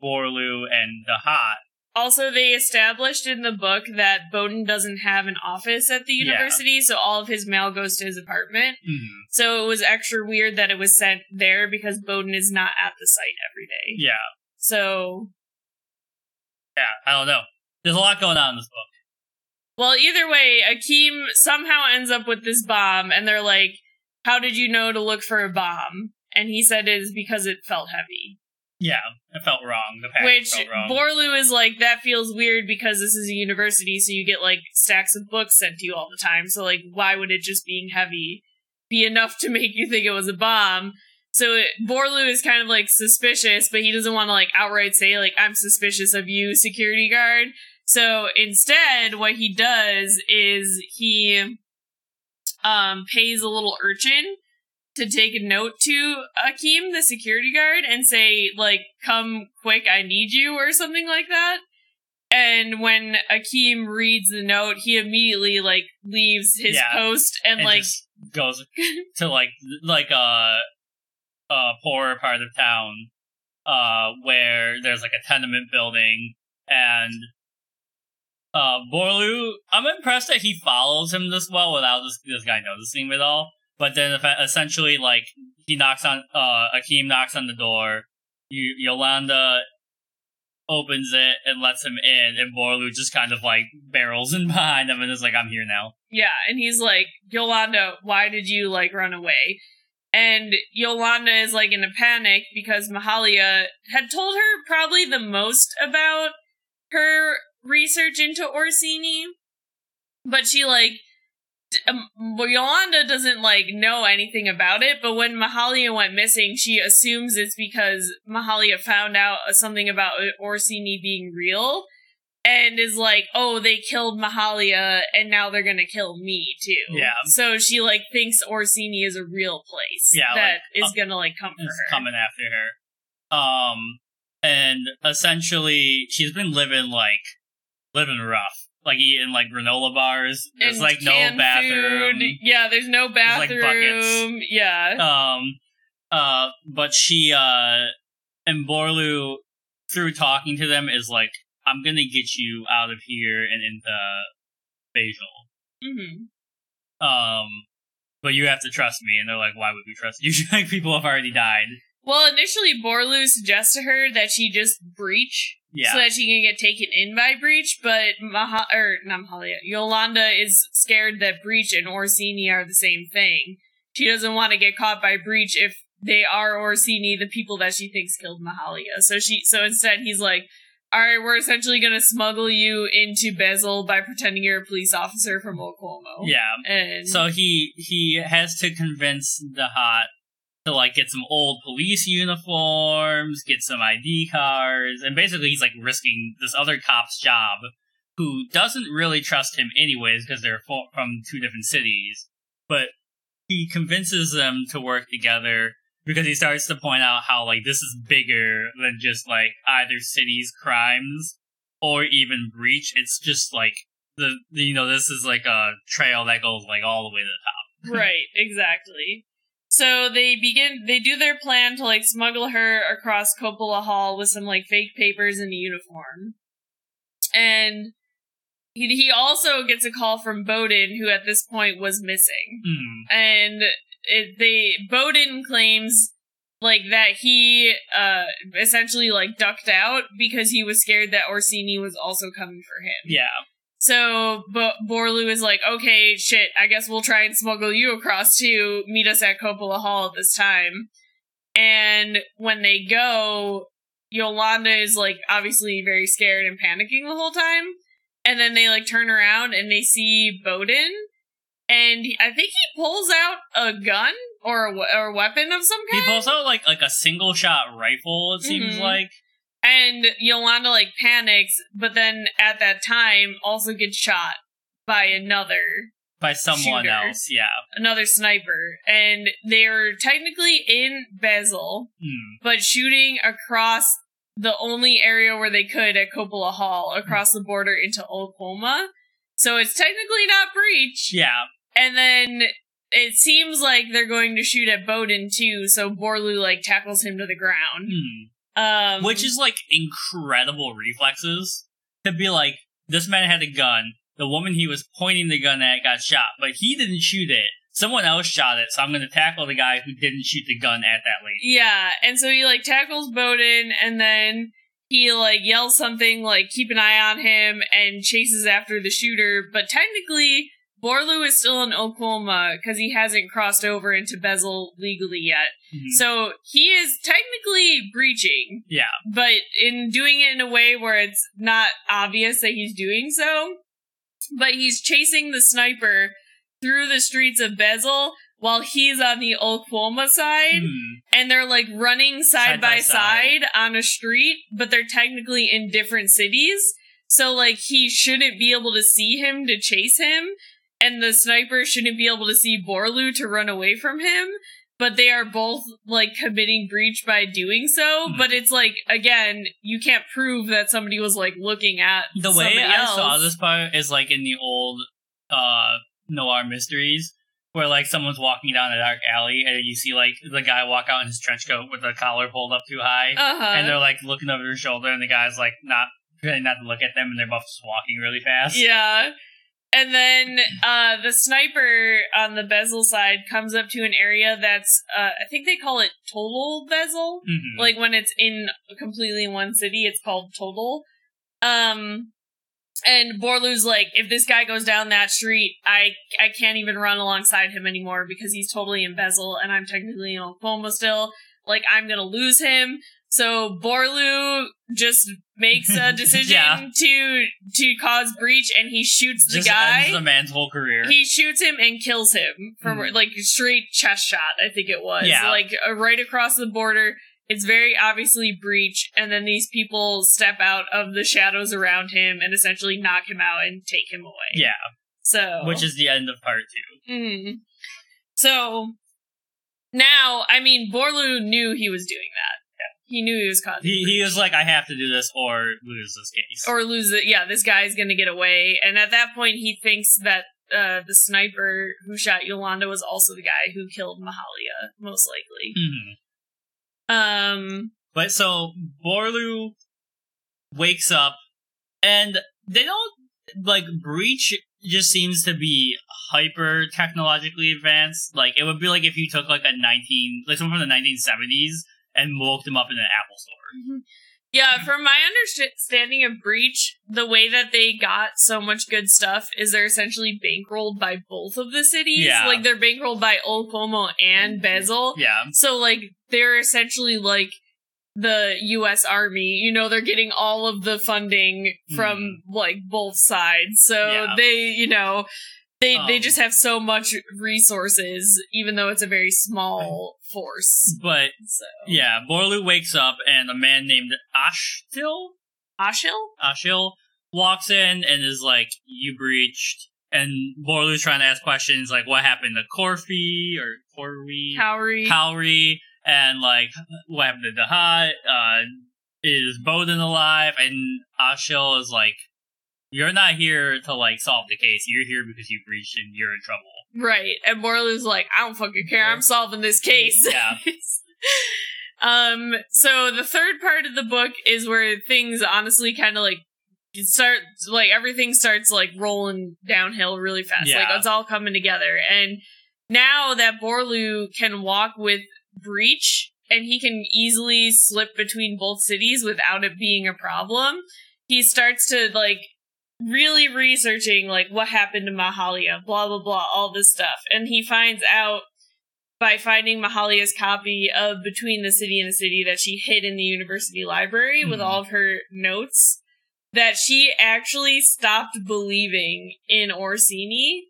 Borlu and the Hot. Also, they established in the book that Bowden doesn't have an office at the Yeah. university, so all of his mail goes to his apartment. Mhm. So it was extra weird that it was sent there because Bowden is not at the site every day. Yeah, So, yeah. I don't know. There's a lot going on in this book. well, either way, Aikam somehow ends up with this bomb, and they're like, How did you know to look for a bomb? And he said it is because it felt heavy. Yeah, it felt wrong. The package Which felt wrong. Borlu is like, that feels weird because this is a university, so you get like stacks of books sent to you all the time. So, like, why would it just being heavy be enough to make you think it was a bomb? So, it, Borlu is kind of like suspicious, but he doesn't want to like outright say, like, I'm suspicious of you, security guard. So, instead, what he does is he um pays a little urchin to take a note to Aikam, the security guard, and say, like, come quick, I need you, or something like that. And when Aikam reads the note, he immediately, like, leaves his Yeah. post and, and like, goes <laughs> to like like a a poorer part of town uh where there's like a tenement building and uh Borlu I'm impressed that he follows him this well without this this guy noticing it all but then essentially like he knocks on uh Aikam knocks on the door y- Yolanda opens it and lets him in and Borlu just kind of like barrels in <laughs> behind him and is like I'm here now Yeah, and he's like, Yolanda, why did you like run away? And Yolanda is like in a panic because Mahalia had told her probably the most about her research into Orciny, but she like um, Yolanda doesn't like know anything about it. But when Mahalia went missing, she assumes it's because Mahalia found out something about Orciny being real and is like, oh, they killed Mahalia and now they're gonna kill me too. Yeah. So she like thinks Orciny is a real place. Yeah, That like, is gonna like come for her. coming after her. Um, and essentially, she's been living like living rough, like eating like granola bars. There's And like no bathroom. food. Yeah, there's no There's, like, buckets. bathroom. yeah. Um, uh, but she uh, and Borlu through talking to them is like, I'm gonna get you out of here and into Besźel. hmm Um, but you have to trust me. And they're like, why would we trust you? <laughs> like people have already died. Well, initially Borlu suggests to her that she just breach Yeah. so that she can get taken in by Breach, but Maha or not Mahalia, Yolanda is scared that Breach and Orciny are the same thing. She doesn't want to get caught by Breach if they are Orciny, the people that she thinks killed Mahalia. So she so instead he's like, Alright, we're essentially gonna smuggle you into Besźel by pretending you're a police officer from Ul Qoma. yeah. And So he he has to convince the hot to like get some old police uniforms, get some ID cards, and basically he's like risking this other cop's job who doesn't really trust him anyways because they're from two different cities. But he convinces them to work together because he starts to point out how like this is bigger than just like either city's crimes or even breach. It's just like the, you know this is like a trail that goes like all the way to the top. <laughs> right, exactly. So they begin, they do their plan to like smuggle her across Copula Hall with some like fake papers and a uniform. And he, he also gets a call from Bowden, who at this point was missing. Hmm. And it, they, Bowden claims like that he, uh, essentially like ducked out because he was scared that Orciny was also coming for him. Yeah, So, but Borlu is like, okay, shit, I guess we'll try and smuggle you across to meet us at Copula Hall at this time. And when they go, Yolanda is like obviously very scared and panicking the whole time. And then they like turn around and they see Bowden. And I think he pulls out a gun or a, or a weapon of some kind. he pulls out like like a single shot rifle. It seems Mhm. like And Yolanda like panics, but then at that time also gets shot by another by someone Shooter. else. Yeah. another sniper. And they're technically in Besźel, Hmm. but shooting across the only area where they could at Copula Hall across the border into Ul Qoma. So it's technically not breach. Yeah. And then it seems like they're going to shoot at Bowden too, so Borlu like tackles him to the ground. Hmm. Um Which is like incredible reflexes to be like this man had a gun. The woman he was pointing the gun at got shot, but he didn't shoot it. Someone else shot it, so I'm going to tackle the guy who didn't shoot the gun at that lady. Yeah, and so he like tackles Bowden and then he like yells something like keep an eye on him and chases after the shooter, but technically Borlu is still in Ul Qoma because he hasn't crossed over into Besźel legally yet. Mhm. So he is technically breaching, Yeah. but in doing it in a way where it's not obvious that he's doing so. But he's chasing the sniper through the streets of Besźel while he's on the Ul Qoma side Hmm. and they're like running side, Side by, by side. on a street, but they're technically in different cities. So like he shouldn't be able to see him to chase him, and the sniper shouldn't be able to see Borlu to run away from him. but they are both like committing breach by doing so. Hmm. But it's like again, you can't prove that somebody was like looking at The way I else. saw this part is like in the old uh noir mysteries where like someone's walking down a dark alley and you see like the guy walk out in his trench coat with the collar pulled up too high Uh-huh. and they're like looking over their shoulder and the guy's like not trying not to look at them and they're both just walking really fast. Yeah. And then uh, the sniper on the Besźel side comes up to an area that's, uh, I think they call it total Besźel. Mhm. Like when it's in completely one city, it's called total. Um, and Borlu's like, if this guy goes down that street, I I can't even run alongside him anymore because he's totally in Besźel and I'm technically in Ul Qoma still. Like I'm gonna lose him. So Borlu just makes a <laughs> decision Yeah. to to cause breach and he shoots the just guy. the man's whole career. He shoots him and kills him from Mhm. like straight chest shot. I think it was Yeah. like uh, right across the border. It's very obviously breach, and then these people step out of the shadows around him and essentially knock him out and take him away. yeah, So, which is the end of part two. Mhm. so now, I mean, Borlu knew he was doing that. He knew he was causing. He he breach. was like, I have to do this or lose this case. or lose it. Yeah, this guy's gonna get away. And at that point, he thinks that uh, the sniper who shot Yolanda was also the guy who killed Mahalia, most likely. Mhm. Um, But so Borlu wakes up and they don't like breach just seems to be hyper technologically advanced. Like it would be like if you took like a nineteen like someone from the nineteen seventies and woke them up in an Apple store. Mm-hmm. yeah, from my understanding of Breach, the way that they got so much good stuff is they're essentially bankrolled by both of the cities. Yeah. Like they're bankrolled by Ul Qoma and mm-hmm. Besźel. Yeah. So like they're essentially like the US Army, you know, they're getting all of the funding from mm-hmm. like both sides. So. Yeah. they, you know, they they Um, just have so much resources even though it's a very small force. But So yeah, Borlu wakes up and a man named Ashtil Ashil? Ashil walks in and is like, You breached and Borlu's trying to ask questions like what happened to Corfi or Corvi Cowrie. Cowrie and like what happened to Dahat, uh is Bowden alive and Ashil is like you're not here to like solve the case. You're here because you breached and you're in trouble. right. And Borlu's like, I don't fucking care, I'm solving this case. Yeah. <laughs> um so the third part of the book is where things honestly kind of like start like everything starts like rolling downhill really fast like Yeah. it's all coming together and now that borlu can walk with breach and he can easily slip between both cities without it being a problem he starts to like really researching like what happened to mahalia blah blah blah all this stuff and he finds out by finding Mahalia's copy of Between the City and the City that she hid in the university library with Mhm. all of her notes, that she actually stopped believing in Orciny,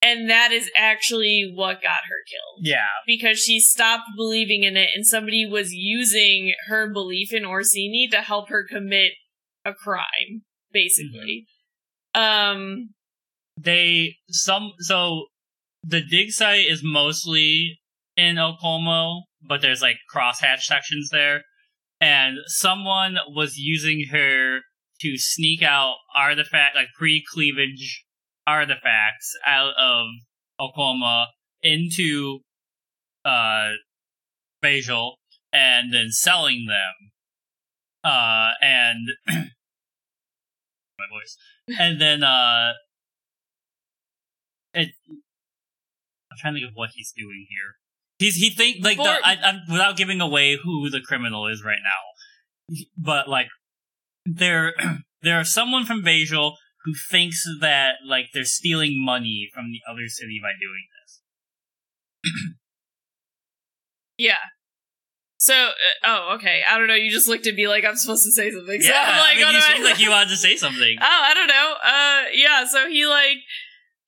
and that is actually what got her killed. Yeah. Because she stopped believing in it, and somebody was using her belief in Orciny to help her commit a crime, basically. Um, They some so the dig site is mostly in Ul Qoma, but there's like crosshatch sections there. And someone was using her to sneak out artifact like pre cleavage artifacts out of Ul Qoma into uh Besźel and then selling them. Uh and <clears throat> my voice. And then uh it I'm trying to think of what he's doing here. He's he think like the, I, I'm without giving away who the criminal is right now, but like there <clears throat> there are someone from Besźel who thinks that like they're stealing money from the other city by doing this. yeah. So, uh, oh, okay. I don't know. You just looked at me like I'm supposed to say something. So yeah, I'm <laughs> like, I mean, you seemed like <laughs> you wanted to say something. Oh, I don't know. Uh, yeah. So he like,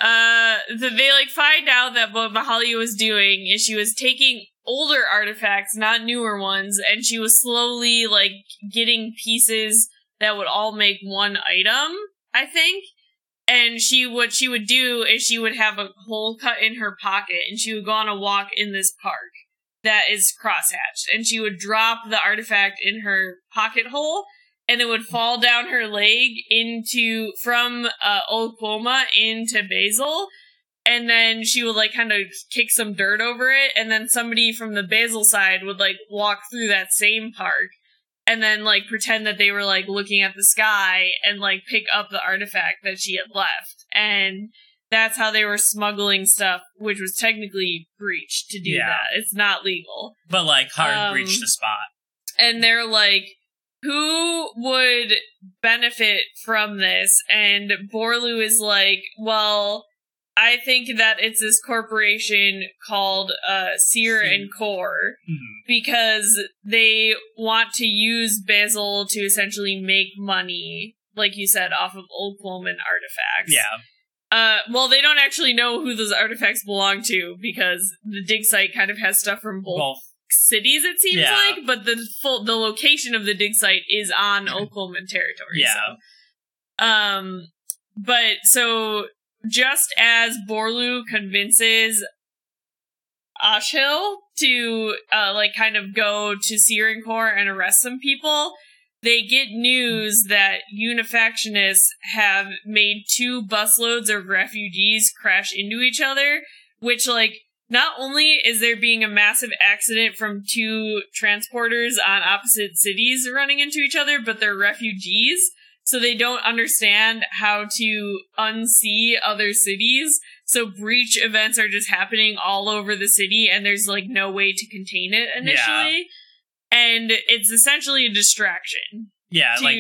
uh, th- they like find out that what Mahalia was doing is she was taking older artifacts, not newer ones, and she was slowly like getting pieces that would all make one item. I think. And she what she would do is she would have a hole cut in her pocket, and she would go on a walk in this park. That is crosshatched, and she would drop the artifact in her pocket hole, and it would fall down her leg into from uh, Old into Besźel, and then she would like kind of kick some dirt over it, and then somebody from the Besźel side would like walk through that same park. And then, like, pretend that they were like looking at the sky and like pick up the artifact that she had left, and that's how they were smuggling stuff, which was technically breach to do Yeah. that. It's not legal. But like hard Um, breach the spot. And they're like, who would benefit from this? And Borlu is like, well, I think that it's this corporation called uh, Sear and Core Mhm. because they want to use Besźel to essentially make money, like you said, off of Ul Qoman artifacts. Yeah. Uh, well, they don't actually know who those artifacts belong to because the dig site kind of has stuff from both Both. cities. It seems Yeah. like, but the full the location of the dig site is on Ul Qoma territory. Yeah. So. Um, but so just as Borlu convinces Ashil to uh like kind of go to Sear and Core and arrest some people, they get news that Unificationists have made two busloads of refugees crash into each other, which like not only is there being a massive accident from two transporters on opposite cities running into each other, but they're refugees, so they don't understand how to unsee other cities. So breach events are just happening all over the city, and there's like no way to contain it initially. And it's essentially a distraction Yeah, like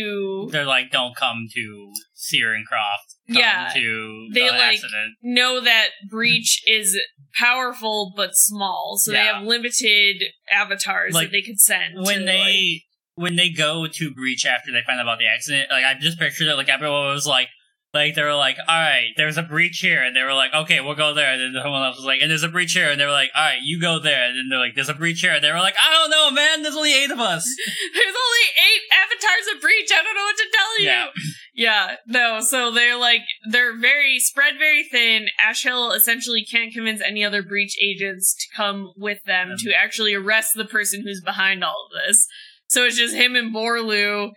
they're like, don't come to Searing Croft. Come Yeah. to They, the like, accident. know that breach is powerful but small, so they have limited avatars Like, that they could send. when to, they when they go to breach after they find out about the accident, like I just pictured it like everyone was like like they were like, All right, there's a breach here and they were like, Okay, we'll go there and then someone else was like, and there's a breach here and they were like, All right, you go there and then they're like, There's a breach here and they were like, I don't know, man, there's only eight of us. <laughs> There's only eight avatars of breach. I don't know what to tell you. Yeah. Yeah, no, so they're like, they're very, spread very thin. Ashil essentially can't convince any other breach agents to come with them Um. to actually arrest the person who's behind all of this. So it's just him and Borlu,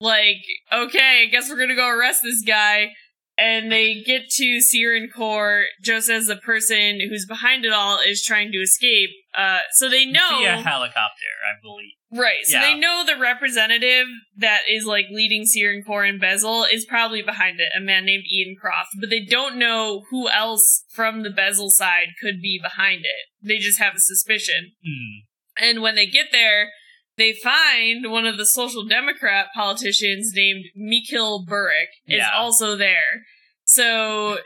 like, okay, I guess we're gonna go arrest this guy. And they get to Sear and Core just as the person who's behind it all is trying to escape. Uh, so they know. Via helicopter, I believe. Right. So Yeah. they know the representative that is like leading Sear and Core and Besźel is probably behind it, a man named Ian Croft, but they don't know who else from the Besźel side could be behind it. They just have a suspicion. Hmm. And when they get there, they find one of the social democrat politicians named Mikhail Buric is Yeah. also there. So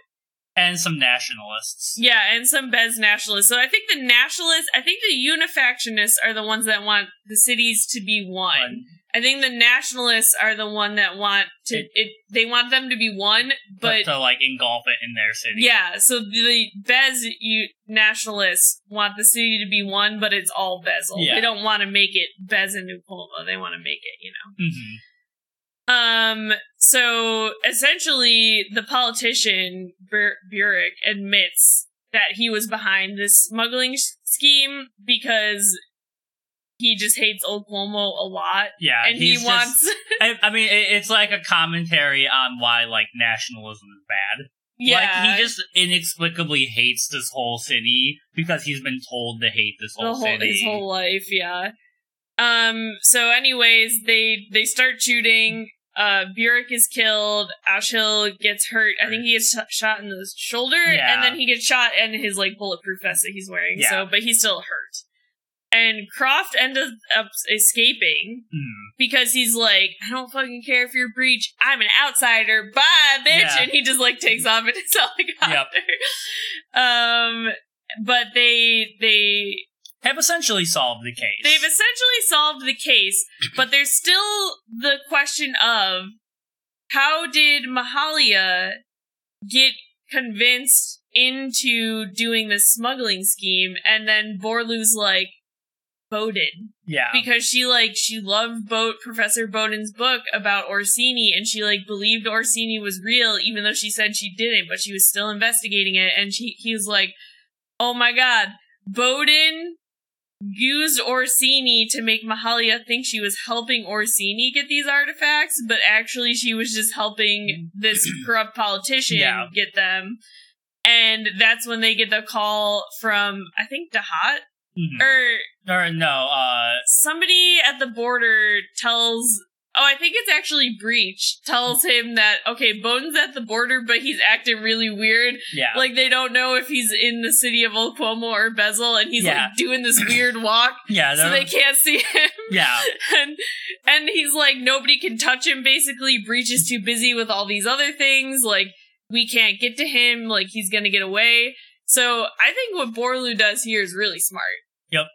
And some nationalists. yeah, and some Bez nationalists. So I think the nationalists, I think the unificationists are the ones that want the cities to be one. I think the nationalists are the one that want to It- it. They want them to be one, but, but to like engulf it in their city. yeah. So the Bez you, nationalists want the city to be one, but it's all Besźel. Yeah. They don't want to make it Bez and Nucoma. They want to make it, you know. hmm Um. So essentially, the politician Bur- Buric admits that he was behind this smuggling sh- scheme because he just hates Ul Qoma a lot, Yeah, and he he's just- wants. <laughs> I, I mean, it, it's like a commentary on why like nationalism is bad. yeah, Like he just inexplicably hates this whole city because he's been told to hate this whole, whole city. his whole life. Yeah. Um. So, anyways, they they start shooting. Uh, Buric is killed. Ashil gets hurt. I think he gets sh- shot in the shoulder, Yeah. and then he gets shot in his like bulletproof vest that he's wearing. Yeah. So, but he's still hurt. And Croft ends up escaping Hmm. because he's like, I don't fucking care if you're breach. I'm an outsider. Bye, bitch. Yeah. And he just like takes off in his helicopter. Um, but they they Have essentially solved the case. They've essentially solved the case, but there's still the question of how did Mahalia get convinced into doing this smuggling scheme and then Borlu's like Bowden yeah. because she like she loved Bo- Professor Bowden's book about Orciny and she like believed Orciny was real even though she said she didn't but she was still investigating it and she he was like oh my god Bowden used Orciny to make Mahalia think she was helping Orciny get these artifacts, but actually she was just helping this <clears throat> corrupt politician Yeah. get them. And that's when they get the call from I think Dahat Mhm. or Or no, uh, somebody at the border tells oh i think it's actually breach tells him that okay bowden's at the border but he's acting really weird. Yeah, like they don't know if he's in the city of Ul Qoma or Besźel and he's Yeah. like doing this weird walk <laughs> yeah, so they can't see him. <laughs> Yeah, <laughs> and and he's like nobody can touch him basically. Breach is too busy with all these other things. Like we can't get to him. Like he's gonna get away so i think what borlu does here is really smart. Yep.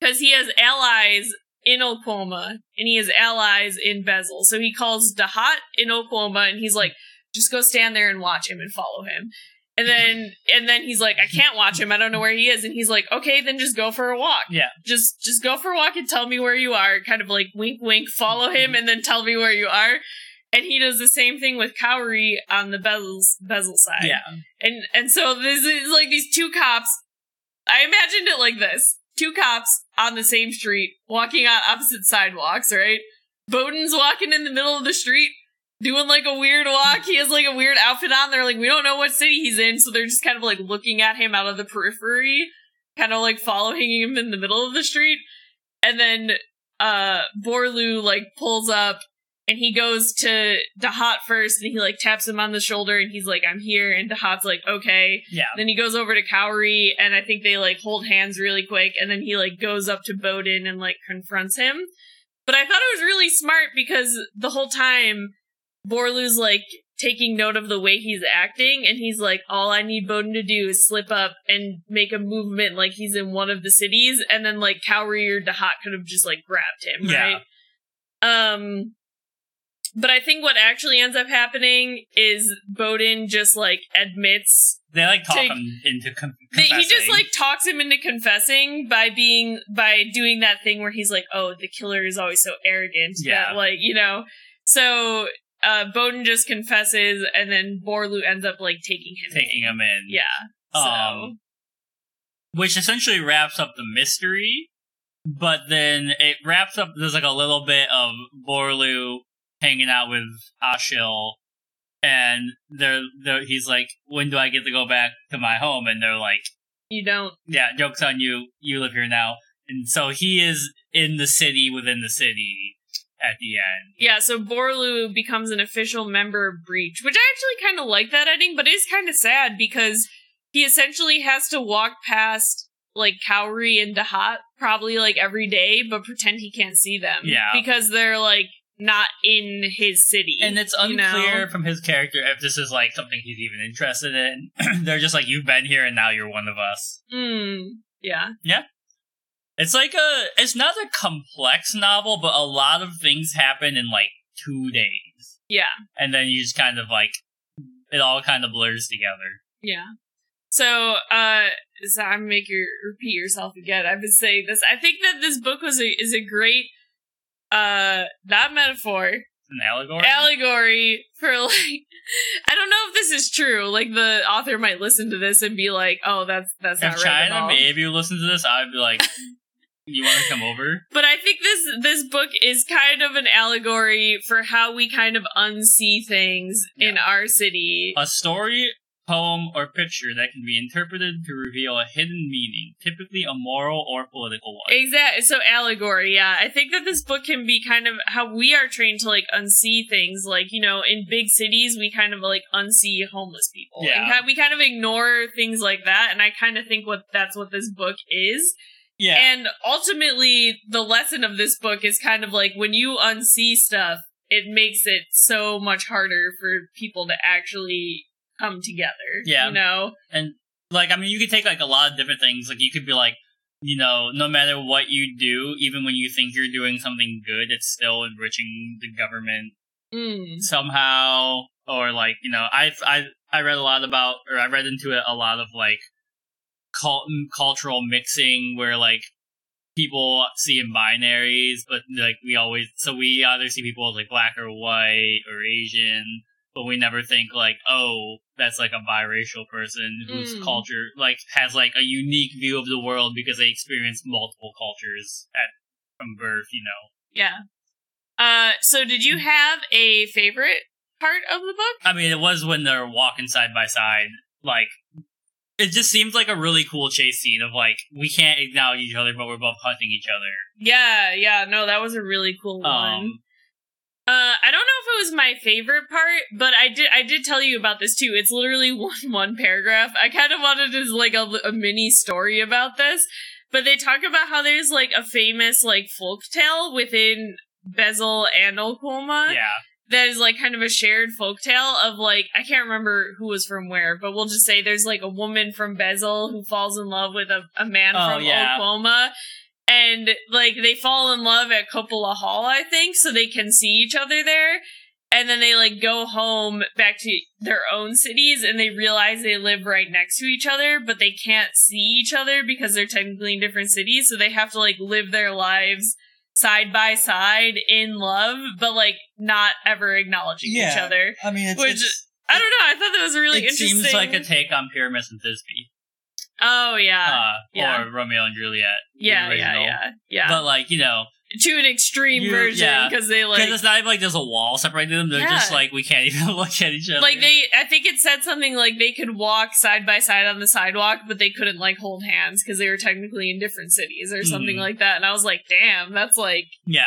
because he has allies in Ul Qoma and he has allies in Besźel. So he calls dahat in Ul Qoma and he's like just go stand there and watch him and follow him. And then and then he's like i can't watch him. I don't know where he is. And he's like okay then just go for a walk. Yeah, just just go for a walk and tell me where you are. Kind of like wink wink follow him mm-hmm. and then tell me where you are and he does the same thing with Cowrie on the Besźel's Besźel side. Yeah, and and so this is like these two cops i imagined it like this. Two cops on the same street walking on opposite sidewalks right? Bowden's walking in the middle of the street doing like a weird walk. He has like a weird outfit on. They're like we don't know what city he's in. So they're just kind of like looking at him out of the periphery kind of like following him in the middle of the street. And then uh borlu like pulls up and he goes to Dahat first and he like taps him on the shoulder and he's like, I'm here. And Dahat's like, okay. yeah. Then he goes over to Cowrie and I think they like hold hands really quick. And then he like goes up to Bowden and like confronts him. But I thought it was really smart because the whole time Borlu's like taking note of the way he's acting and he's like, all I need Bowden to do is slip up and make a movement like he's in one of the cities. And then like Cowrie or Dahat could have just like grabbed him, Yeah. right? Um, but I think what actually ends up happening is Bowden just like admits They like talk Take- him into con- that he just like talks him into confessing by being by doing that thing where he's like, "Oh, the killer is always so arrogant." Yeah. that, like you know. So uh Bowden just confesses, and then Borlu ends up like taking him. in. taking him in. Yeah. So Um, which essentially wraps up the mystery. But then it wraps up. There's like a little bit of Borlu hanging out with Ashil, and they're, they're he's like, "When do I get to go back to my home?" And they're like, you don't. "Yeah, jokes on you. You live here now." And so he is in the city within the city at the end. Yeah. So Borlu becomes an official member of Breach, which I actually kind of like that ending, but it's kind of sad because he essentially has to walk past like Cowrie and Dahat probably like every day, but pretend he can't see them. Yeah. Because they're like not in his city. And it's you know? unclear from his character if this is like something he's even interested in. <clears throat> They're just like, "You've been here, and now you're one of us." Hmm. Yeah. Yeah. It's like a it's not a complex novel, but a lot of things happen in like two days. Yeah. And then you just kind of like it all kind of blurs together. Yeah. So, uh, so I'm make you repeat yourself again. I've been saying this. I think that this book was a is a great, uh, not metaphor, It's an allegory. allegory for like. <laughs> I don't know if this is true. Like the author might listen to this and be like, "Oh, that's that's not if right at China all." maybe listen to this, I'd be like, <laughs> "You want to come over?" But I think this this book is kind of an allegory for how we kind of unsee things in our city. A story, poem, or picture that can be interpreted to reveal a hidden meaning, typically a moral or political one. Exactly. So allegory, yeah. I think that this book can be kind of how we are trained to like unsee things. Like you know, in big cities, we kind of like unsee homeless people. Yeah. And we kind of ignore things like that. And I kind of think what that's what this book is. yeah. And ultimately, the lesson of this book is kind of like when you unsee stuff, it makes it so much harder for people to actually come together. Yeah. You know? And like I mean, you could take like a lot of different things. Like you could be like, you know, no matter what you do, even when you think you're doing something good, it's still enriching the government Mm. somehow. Or like, you know, I've I I read a lot about, or I read into it a lot of like cult- cultural mixing, where like people see in binaries, but like we always, so we either see people as like black or white or Asian. But we never think like, oh, that's like a biracial person whose Mm. culture like has like a unique view of the world because they experience multiple cultures at from birth. You know. Yeah. Uh, so did you have a favorite part of the book? I mean, it was when they're walking side by side. Like, it just seems like a really cool chase scene of like we can't acknowledge each other, but we're both hunting each other. Yeah, yeah, no, that was a really cool one. Uh, I don't know if it was my favorite part, but I did I did tell you about this too. It's literally <laughs> one one paragraph. I kind of wanted as like a, a mini story about this, but they talk about how there's like a famous like folk tale within Besźel and Ul Qoma yeah, that is like kind of a shared folk tale of like I can't remember who was from where, but we'll just say there's like a woman from Besźel who falls in love with a, a man Oh, from yeah. Ul Qoma. And like they fall in love at Copula Hall, I think, so they can see each other there. And then they like go home back to their own cities and they realize they live right next to each other, but they can't see each other because they're technically in different cities. So they have to like live their lives side by side in love, but like not ever acknowledging each other. I mean, it's, Which- it's I don't know. I thought that was really it interesting. seems like a take on Pyramus and Thisbe, oh yeah, uh, yeah. or Romeo and Juliet. yeah, yeah, yeah, yeah. But like you know, to an extreme You- version yeah. because they because like it's not even like there's a wall separating them. They're just like we can't even <laughs> look at each other. like they i think it said something like they could walk side by side on the sidewalk but they couldn't like hold hands because they were technically in different cities or something Mhm. like that and i was like damn that's like yeah,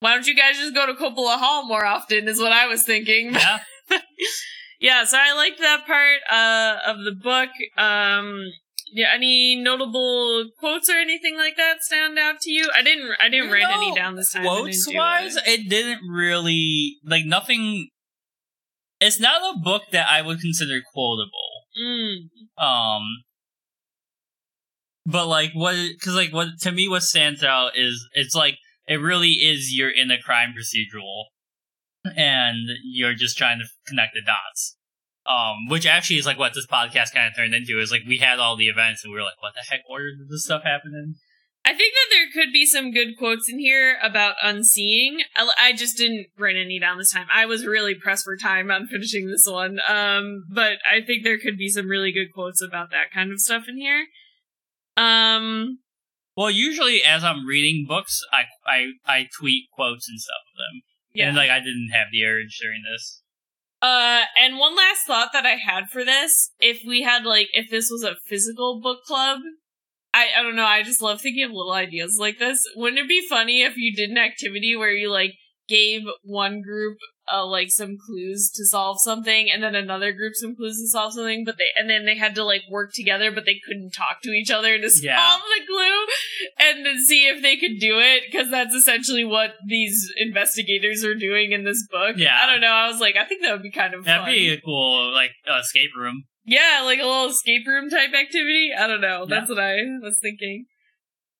why don't you guys just go to Copula Hall more often is what i was thinking <laughs> yeah. yeah so i liked that part uh of the book um yeah any notable quotes or anything like that stand out to you i didn't i didn't You write know, any down this time Quotes wise, it. it didn't really like nothing. It's not a book that I would consider quotable. Mm. Um, but like what? Because like what to me, what stands out is it's like it really is you're in a crime procedural, and you're just trying to connect the dots. Um, which actually is like what this podcast kind of turned into is like we had all the events and we were like, what the heck order did this stuff happen in? I think that there could be some good quotes in here about unseeing. I, I just didn't write any down this time. I was really pressed for time on finishing this one. Um, but I think there could be some really good quotes about that kind of stuff in here. Um, Well, usually as I'm reading books, I I I tweet quotes and stuff of them. yeah. And like I didn't have the urge during this. Uh, and one last thought that I had for this, if we had like, if this was a physical book club, I, I don't know, I just love thinking of little ideas like this. Wouldn't it be funny if you did an activity where you like gave one group uh like some clues to solve something and then another group some clues to solve something, but they, and then they had to like work together, but they couldn't talk to each other to <laughs> solve Yeah. the clue and then see if they could do it, because that's essentially what these investigators are doing in this book. Yeah. I don't know, I was like, I think that would be kind of That'd fun. be a cool like uh, escape room. Yeah, like a little escape room type activity. I don't know. That's what I was thinking.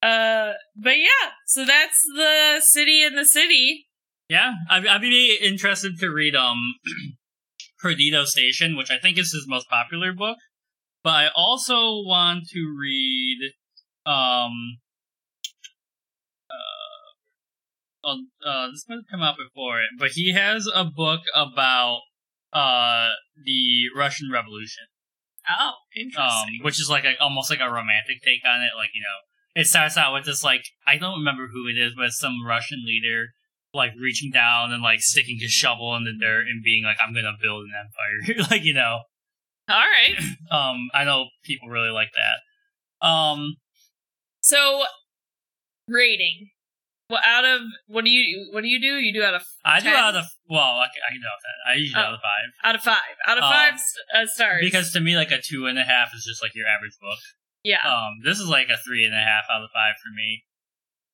Uh, but yeah, so that's the city in the city. Yeah, I'd, I'd be interested to read um <clears throat> Perdido Station, which I think is his most popular book. But I also want to read um uh, oh, uh this might have come out before it, but he has a book about uh the Russian Revolution. Oh, um, interesting. which is like a, almost like a romantic take on it. Like you know, it starts out with this like I don't remember who it is, but it's some Russian leader like reaching down and like sticking his shovel in the dirt and being like, "I'm gonna build an empire." <laughs> like you know, All right. <clears throat> um, I know people really like that. Um, So, rating. Well, out of what do you what do you do? You do out of I do out of well, I, can- I can do out of ten. I usually do Oh. out of five out of five out of Uh, five uh, stars because to me, like a two and a half is just like your average book. yeah Um, this is like a three and a half out of five for me.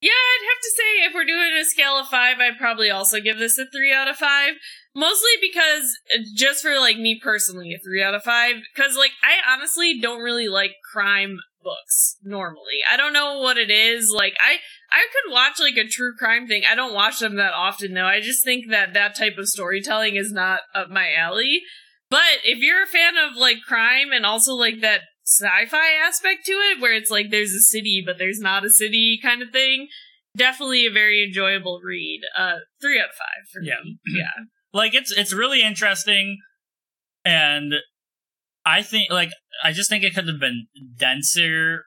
Yeah, I'd have to say if we're doing a scale of five, I'd probably also give this a three out of five. Mostly because, uh, just for like me personally, a three out of five. Because like I honestly don't really like crime books normally. I don't know what it is. Like I, I could watch like a true crime thing. I don't watch them that often though. I just think that that type of storytelling is not up my alley. But if you're a fan of like crime and also like that sci-fi aspect to it where it's like there's a city but there's not a city kind of thing definitely a very enjoyable read uh three out of five for Yeah. me <clears throat> yeah like it's it's really interesting, and I think like I just think it could have been denser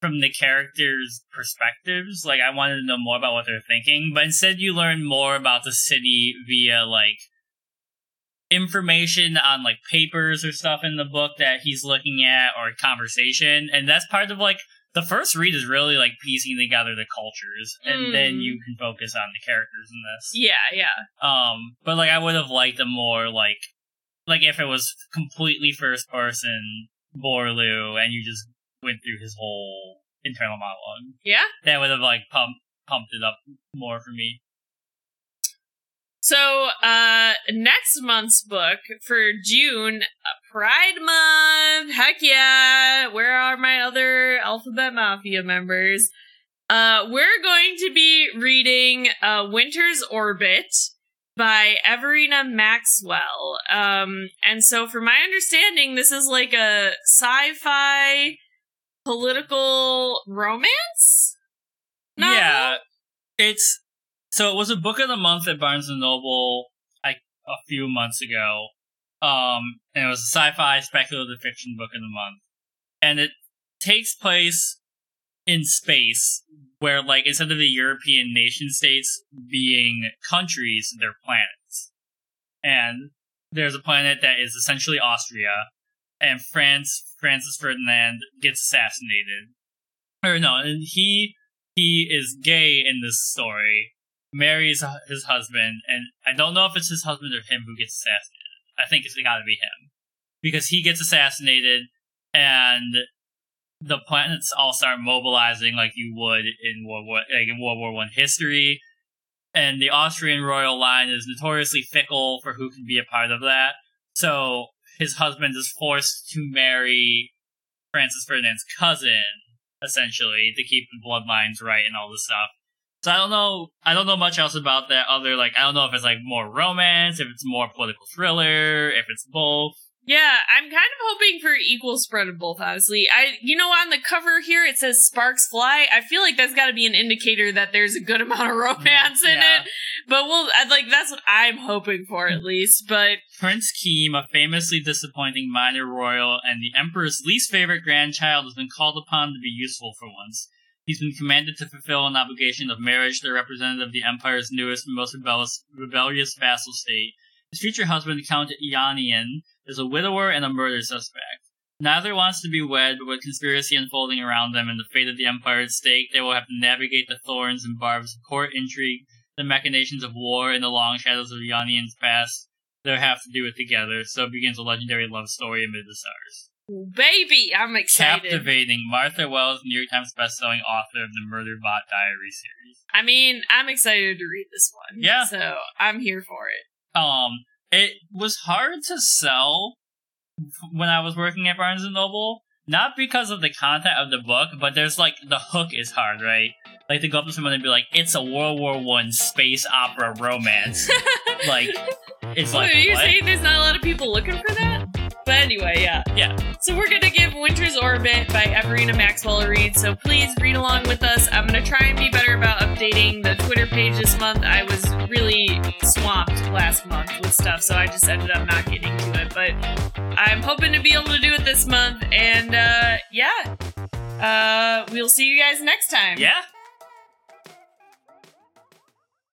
from the characters' perspectives. Like I wanted to know more about what they're thinking, but instead you learn more about the city via like information on like papers or stuff in the book that he's looking at or conversation, and that's part of like the first read is really like piecing together the cultures, and Mm. then you can focus on the characters in this. Yeah, yeah. Um, but like I would have liked a more like like if it was completely first person Borlu and you just went through his whole internal monologue. Yeah. That would have like pumped pumped it up more for me. So, uh, next month's book for June, Pride Month. Heck yeah. Where are my other Alphabet Mafia members? Uh, we're going to be reading, uh, Winter's Orbit by Everina Maxwell. Um, and so from my understanding, this is like a sci-fi political romance? novel? Yeah. It's so it was a book of the month at Barnes and Noble like a few months ago. Um and it was a sci-fi speculative fiction book of the month. And it takes place in space where like instead of the European nation states being countries, they're planets. And there's a planet that is essentially Austria and France Francis Ferdinand gets assassinated. Or no, and he he is gay in this story, marries his husband, and I don't know if it's his husband or him who gets assassinated. I think it's got to be him because he gets assassinated, and the planets all start mobilizing like you would in World War like in World War One history, and the Austrian royal line is notoriously fickle for who can be a part of that. So his husband is forced to marry Francis Ferdinand's cousin, essentially, to keep the bloodlines right and all this stuff. So I don't know. I don't know much else about that. Other like I don't know if it's like more romance, if it's more political thriller, if it's both. Yeah, I'm kind of hoping for equal spread of both, honestly. I, you know, on the cover here it says sparks fly. I feel like that's got to be an indicator that there's a good amount of romance in Yeah. it. But we'll, I'd like, that's what I'm hoping for at least. But Prince Kiem, a famously disappointing minor royal and the Emperor's least favorite grandchild, has been called upon to be useful for once. He's been commanded to fulfill an obligation of marriage to the representative of the Empire's newest and most rebellious, rebellious vassal state. His future husband, Count Jainan, is a widower and a murder suspect. Neither wants to be wed, but with conspiracy unfolding around them and the fate of the Empire at stake, they will have to navigate the thorns and barbs of court intrigue, the machinations of war, and the long shadows of Jainan's past. They'll have to do it together, so begins a legendary love story amid the stars. Baby, I'm excited. Captivating Martha Wells, New York Times bestselling author of the Murder Bot Diary series. I mean, I'm excited to read this one. Yeah. So I'm here for it. Um, it was hard to sell when I was working at Barnes and Noble. Not because of the content of the book, but there's like the hook is hard, right? Like to go up to someone and be like, "It's a World War One space opera romance." <laughs> like, it's like Wait, are you what? saying there's not a lot of people looking for that? But anyway, yeah. Yeah. So we're gonna give Winter's Orbit by Everina Maxwell a read. So please read along with us. I'm gonna try and be better about updating the Twitter page this month. I was really swamped last month with stuff, so I just ended up not getting to it. But I'm hoping to be able to do it this month. And uh, yeah, uh, we'll see you guys next time. Yeah.